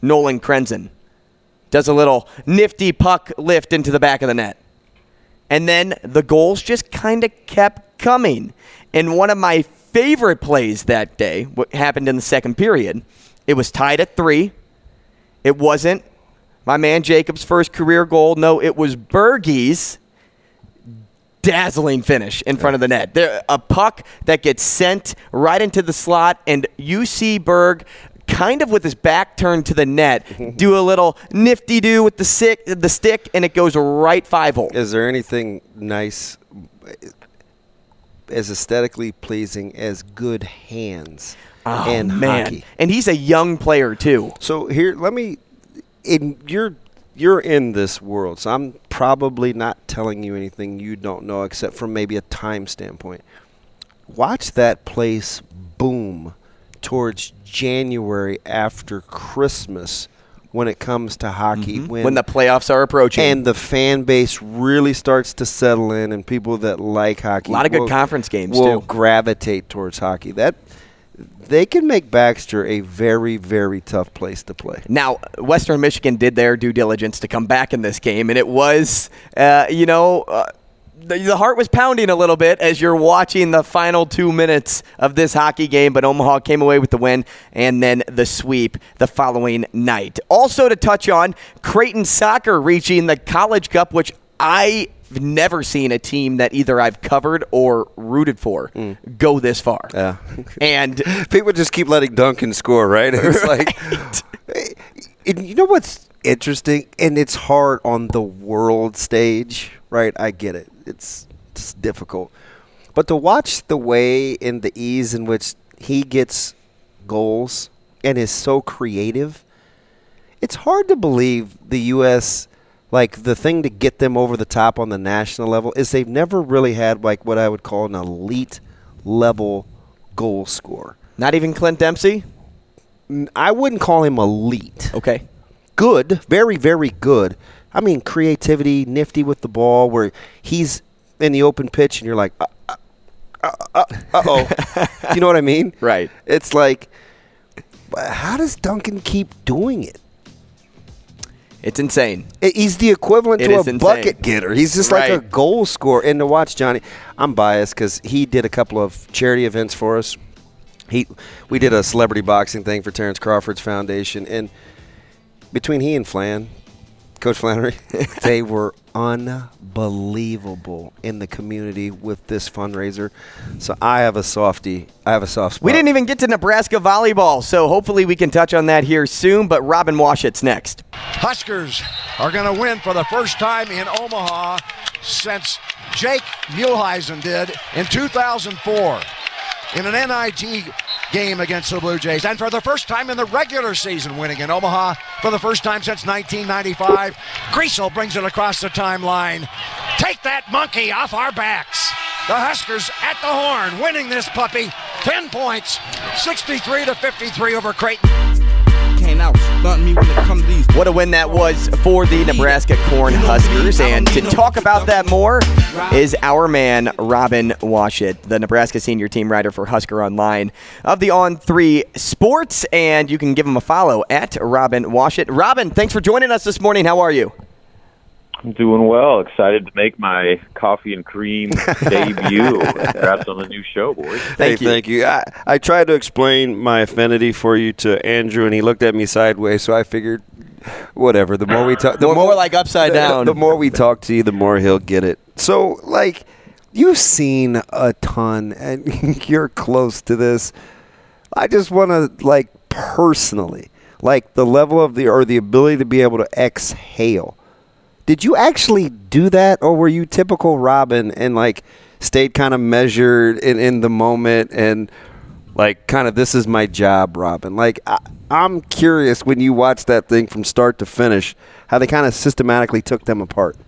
Nolan Krenzen does a little nifty puck lift into the back of the net. And then the goals just kind of kept coming. And one of my favorite plays that day, what happened in the second period, it was tied at three. It wasn't my man Jacob's first career goal. No, it was Bergie's dazzling finish in front of the net. There, a puck that gets sent right into the slot, and you see Berg kind of with his back turned to the net, do a little nifty do with the stick, the stick, and it goes right five hole. Is there anything nice, eh, as aesthetically pleasing as good hands Oh, in man. hockey? And he's a young player too. So here, let me. In you're you're in this world, so I'm probably not telling you anything you don't know, except from maybe a time standpoint. Watch that place boom towards January after Christmas when it comes to hockey. Mhm. When the playoffs are approaching. and the fan base really starts to settle in, and people that like hockey, A lot of good will- conference games, will too. gravitate towards hockey. That they can make Baxter a very, very tough place to play. Now, Western Michigan did their due diligence to come back in this game, and it was, uh, you know, uh, the, the heart was pounding a little bit as you're watching the final two minutes of this hockey game, but Omaha came away with the win and then the sweep the following night. Also, to touch on Creighton soccer reaching the College Cup, which I. have never seen a team that either I've covered or rooted for hmm. go this far. Yeah. And people just keep letting Duncan score, right? It's like, eh, and you know what's interesting, and it's hard on the world stage, right? I get it. It's, it's difficult, but to watch the way and the ease in which he gets goals and is so creative, it's hard to believe the U.S. Like the thing to get them over the top on the national level is they've never really had like what I would call an elite level goal scorer. Not even Clint Dempsey? I wouldn't call him elite. Okay. Good, very, very good. I mean, creativity, nifty with the ball, where he's in the open pitch and you're like, uh, uh, uh, oh. you know what I mean? Right. It's like, how does Duncan keep doing it? It's insane. He's the equivalent It to a insane. bucket getter. He's just like a Right. goal scorer. And to watch Johnny, I'm biased because he did a couple of charity events for us. He, we did a celebrity boxing thing for Terrence Crawford's foundation, and between he and Flan, Coach Flannery, they were unbelievable in the community with this fundraiser. So I have a softy. I have a soft spot. We didn't even get to Nebraska volleyball, so hopefully we can touch on that here soon. But Robin Washut's next. Huskers are going to win for the first time in Omaha since Jake Muhleisen did in 2004 in an NIT game against the Blue Jays. And for the first time in the regular season, winning in Omaha for the first time since 1995. Griesel brings it across the timeline. Take that monkey off our backs. The Huskers at the horn, winning this puppy. 10 points, 63 to 53 over Creighton. These. What a win that was for the Nebraska Corn Huskers. And to talk about that more is our man, Robin Washut, the Nebraska senior team writer for Husker Online of the On 3 Sports. And you can give him a follow at Robin Washut. Robin, thanks for joining us this morning. How are you? I'm doing well. Excited to make my coffee and cream debut. Congrats on the new show, boys. Thank hey, thank you. I, I tried to explain my affinity for you to Andrew, and he looked at me sideways. So I figured, whatever. The more we talk, the More- more like upside the- down. The more we talk to you, the more he'll get it. So, like, you've seen a ton, and you're close to this. I just want to, like, personally, like the level of the or the ability to be able to exhale. Did you actually do that, or were you typical Robin and like stayed kind of measured in, in the moment and like kind of this is my job, Robin? Like I, I'm curious when you watch that thing from start to finish, how they kind of systematically took them apart.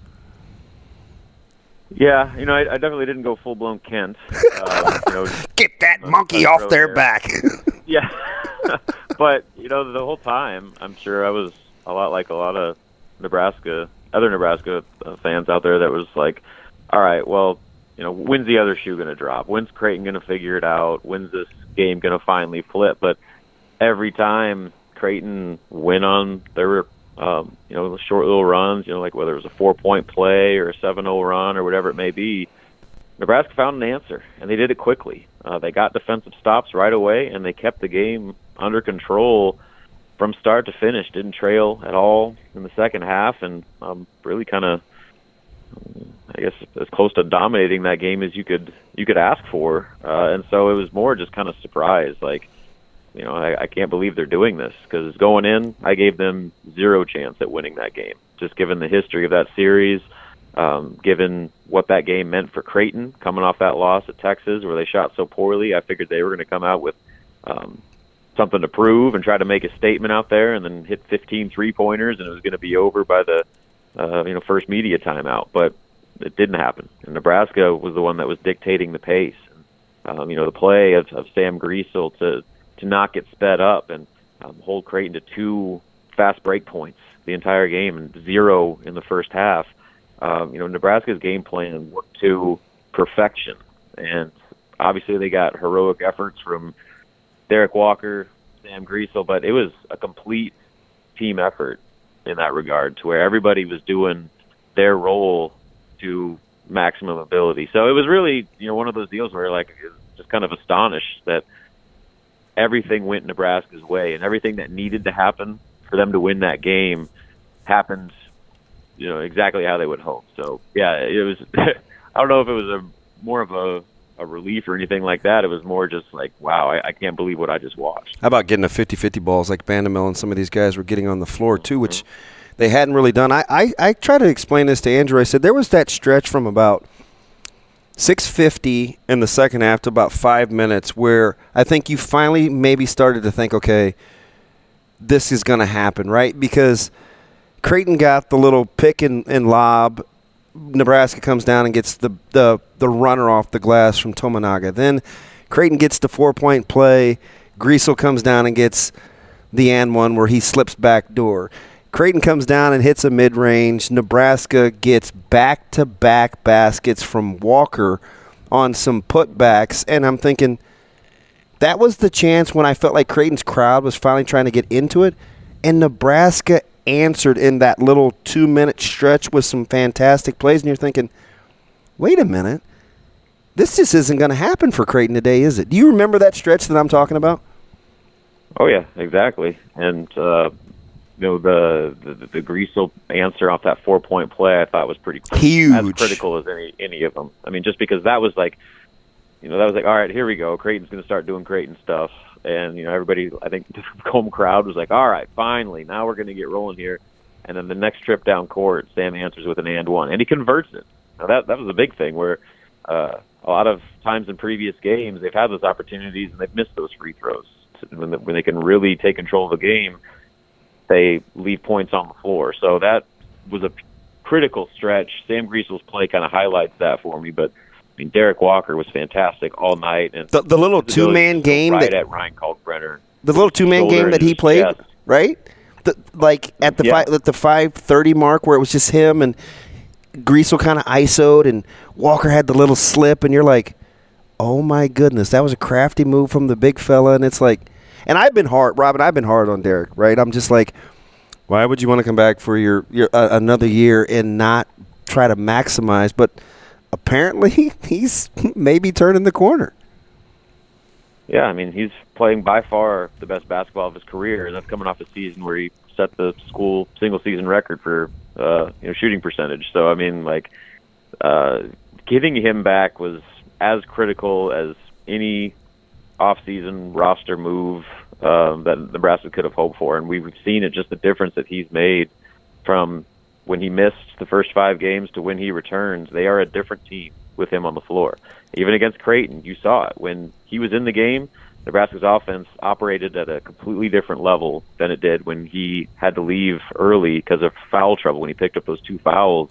Yeah, you know, I, I definitely didn't go full blown Kent. Uh, you know, Get that uh, monkey off their there. back. yeah, but you know, the whole time, I'm sure I was a lot like a lot of Nebraska, other Nebraska uh, fans out there. That was like, all right, well, you know, when's the other shoe going to drop? When's Creighton going to figure it out? When's this game going to finally flip? But every time Creighton went on their um, you know short little runs, you know, like whether it was a four point play or a seven zero run or whatever it may be, Nebraska found an answer and they did it quickly. Uh, they got defensive stops right away and they kept the game under control from start to finish, didn't trail at all in the second half, and um, really kind of, I guess, as close to dominating that game as you could you could ask for. Uh, and so it was more just kind of surprise, like, you know, I, I can't believe they're doing this because going in, I gave them zero chance at winning that game, just given the history of that series. Um, given what that game meant for Creighton coming off that loss at Texas where they shot so poorly, I figured they were going to come out with um, something to prove and try to make a statement out there and then hit 15 three pointers and it was going to be over by the uh, you know first media timeout. But it didn't happen. And Nebraska was the one that was dictating the pace. Um, you know the play of, of Sam Griesel to to not get sped up and um, hold Creighton to two fast break points the entire game and zero in the first half um, you know, Nebraska's game plan worked to perfection, and obviously they got heroic efforts from Derek Walker, Sam Griesel, but it was a complete team effort in that regard, to where everybody was doing their role to maximum ability. So it was really, you know, one of those deals where like just kind of astonished that everything went Nebraska's way and everything that needed to happen for them to win that game happened you know exactly how they would hope. So yeah, it was. I don't know if it was a more of a a relief or anything like that. It was more just like, wow, I, I can't believe what I just watched. How about getting a 50-50 balls like Bandoumel and some of these guys were getting on the floor too, which they hadn't really done. I, I, I try to explain this to Andrew. I said there was that stretch from about 650 in the second half to about five minutes where I think you finally maybe started to think, okay, this is going to happen, right? Because – Creighton got the little pick and, and lob. Nebraska comes down and gets the, the, the runner off the glass from Tominaga. Then Creighton gets the four point play. Griesel comes down and gets the and one where he slips back door. Creighton comes down and hits a mid range. Nebraska gets back to back baskets from Walker on some putbacks. And I'm thinking that was the chance when I felt like Creighton's crowd was finally trying to get into it. And Nebraska answered in that little two minute stretch with some fantastic plays, and you're thinking, wait a minute, this just isn't going to happen for Creighton today, is it? Do you remember that stretch that I'm talking about? Oh yeah, exactly. And uh, you know the the, the Griesel answer off that four point play, I thought was pretty huge, as critical as any any of them. I mean, just because that was like, you know, that was like, all right, here we go. Creighton's going to start doing Creighton stuff and you know everybody I think the home crowd was like, all right, finally, now we're going to get rolling here. And then the next trip down court, Sam answers with an and one, and he converts it. Now that that was a big thing where uh, a lot of times in previous games they've had those opportunities and they've missed those free throws. When, the, when they can really take control of the game, they leave points on the floor. So that was a critical stretch. Sam Griesel's play kind of highlights that for me, but mean, Derek Walker was fantastic all night, and the, the little two man game right that at Ryan Kalkbrenner. The little two man game that he played, yes. right? The, like at the Yeah. fi- at the five thirty mark, where it was just him and Griesel kind of isoed, and Walker had the little slip, and you're like, oh my goodness, that was a crafty move from the big fella, and it's like, and I've been hard, Robin, I've been hard on Derek, right? I'm just like, why would you want to come back for your your uh, another year and not try to maximize? But apparently, he's maybe turning the corner. Yeah, I mean, he's playing by far the best basketball of his career, and that's coming off a season where he set the school single season record for uh, you know shooting percentage. So I mean, like uh, getting him back was as critical as any off-season roster move um, that Nebraska could have hoped for, and we've seen it just the difference that he's made from when he missed the first five games to when he returns. They are a different team with him on the floor. Even against Creighton, you saw it when he was in the game. Nebraska's offense operated at a completely different level than it did when he had to leave early because of foul trouble when he picked up those two fouls.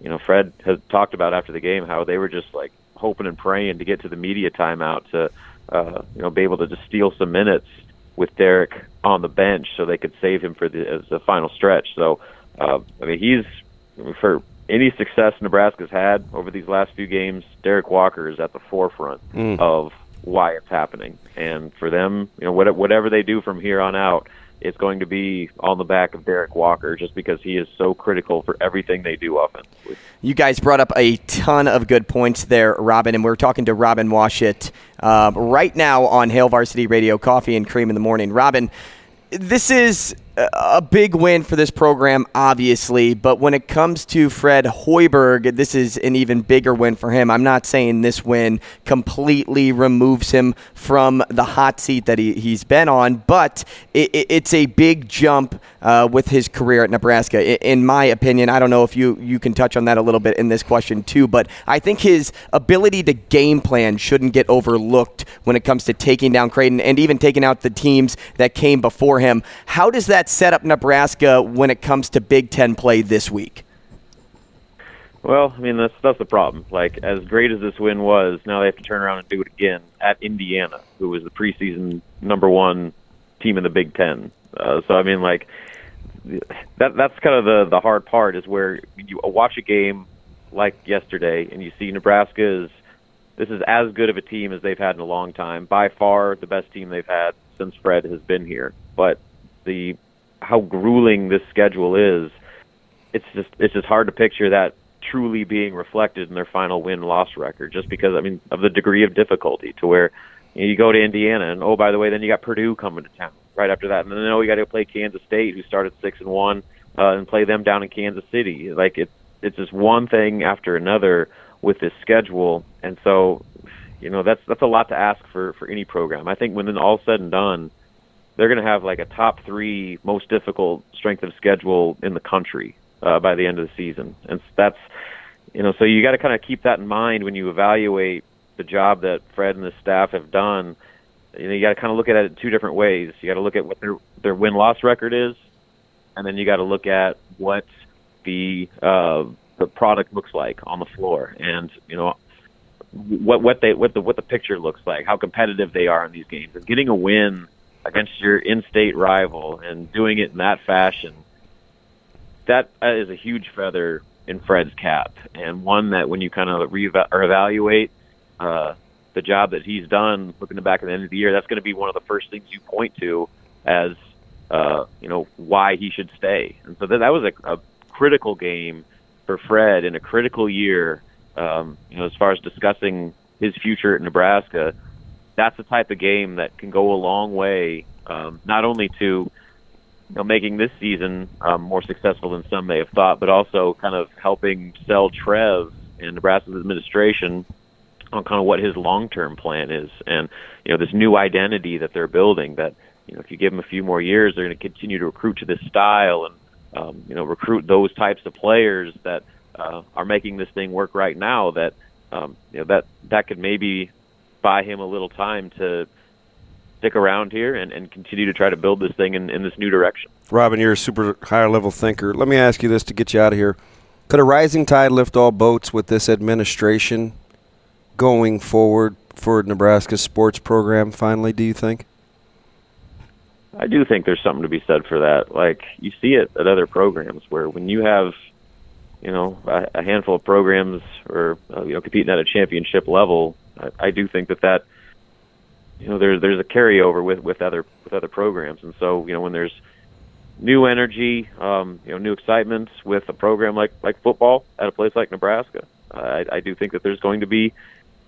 You know, Fred has talked about after the game how they were just like hoping and praying to get to the media timeout to, uh, you know, be able to just steal some minutes with Derek on the bench so they could save him for the as the final stretch. So, uh, I mean, he's for any success Nebraska's had over these last few games. Derek Walker is at the forefront Mm. of why it's happening, and for them, you know, whatever they do from here on out, it's going to be on the back of Derek Walker, just because he is so critical for everything they do offensively. You guys brought up a ton of good points there, Robin, and we're talking to Robin Washut uh, right now on Hail Varsity Radio, Coffee and Cream in the Morning. Robin, this is a big win for this program, obviously, but when it comes to Fred Hoiberg, this is an even bigger win for him. I'm not saying this win completely removes him from the hot seat that he, he's been on, but it, it's a big jump uh, with his career at Nebraska, in my opinion. I don't know if you, you can touch on that a little bit in this question, too, but I think his ability to game plan shouldn't get overlooked when it comes to taking down Creighton and even taking out the teams that came before him. How does that set up Nebraska when it comes to Big Ten play this week? Well, I mean that's that's the problem. Like as great as this win was, now they have to turn around and do it again at Indiana, who was the preseason number one team in the Big Ten. Uh, so I mean, like that that's kind of the the hard part is where you watch a game like yesterday and you see Nebraska is this is as good of a team as they've had in a long time. By far the best team they've had since Fred has been here. But the how grueling this schedule is, it's just it's just hard to picture that truly being reflected in their final win loss record. Just because I mean of the degree of difficulty to where you, know, you go to Indiana and oh by the way then you got Purdue coming to town right after that and then oh you got to play Kansas State who started six and one uh, and play them down in Kansas City. Like it's it's just one thing after another with this schedule, and so you know that's that's a lot to ask for for any program. I think when then all said and done they're going to have like a top three most difficult strength of schedule in the country uh, by the end of the season, and that's you know so you got to kind of keep that in mind when you evaluate the job that Fred and the staff have done. You know, you got to kind of look at it two different ways. You got to look at what their their win loss record is, and then you got to look at what the uh, the product looks like on the floor, and you know what what they what the what the picture looks like, how competitive they are in these games, and getting a win against your in-state rival and doing it in that fashion, that is a huge feather in Fred's cap, and one that when you kind of re-evaluate uh, the job that he's done, looking back at the end of the year, that's going to be one of the first things you point to as uh, you know why he should stay. And so that, that was a, a critical game for Fred in a critical year. Um, you know, as far as discussing his future at Nebraska, that's the type of game that can go a long way, um, not only to you know, making this season um, more successful than some may have thought, but also kind of helping sell Trev and Nebraska's administration on kind of what his long-term plan is, and you know this new identity that they're building. That you know if you give them a few more years, they're going to continue to recruit to this style and um, you know recruit those types of players that uh, are making this thing work right now. That um, you know that that could maybe buy him a little time to stick around here and, and continue to try to build this thing in, in this new direction. Robin, you're a super higher level thinker. Let me ask you this to get you out of here. Could a rising tide lift all boats with this administration going forward for Nebraska's sports program finally, do you think? I do think there's something to be said for that. Like you see it at other programs where when you have, you know, a, a handful of programs or uh, you know competing at a championship level, I, I do think that that you know there's there's a carryover with with other with other programs, and so you know when there's new energy, um, you know, new excitement with a program like like football at a place like Nebraska, I, I do think that there's going to be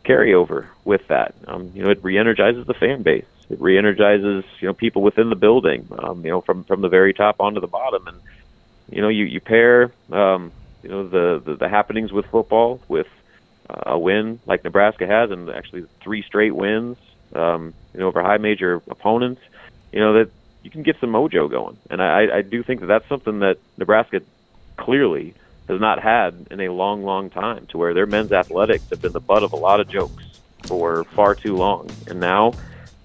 carryover with that. Um, you know, it re-energizes the fan base. It re-energizes you know people within the building. Um, you know, from from the very top onto the bottom, and you know you you pair um, you know the, the the happenings with football with a win like Nebraska has, and actually three straight wins, um, you know, over high major opponents, you know that you can get some mojo going, and I, I do think that that's something that Nebraska clearly has not had in a long, long time. To where their men's athletics have been the butt of a lot of jokes for far too long, and now,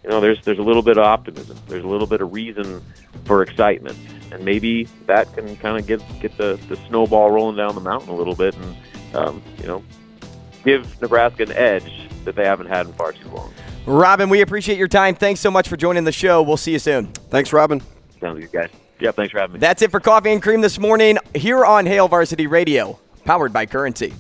you know, there's there's a little bit of optimism, there's a little bit of reason for excitement, and maybe that can kind of get get the the snowball rolling down the mountain a little bit, and um, you know, give Nebraska an edge that they haven't had in far too long. Robin, we appreciate your time. Thanks so much for joining the show. We'll see you soon. Thanks, Robin. Sounds good, guys. Yeah, thanks for having me. That's it for Coffee and Cream this morning here on Hail Varsity Radio, powered by Currency.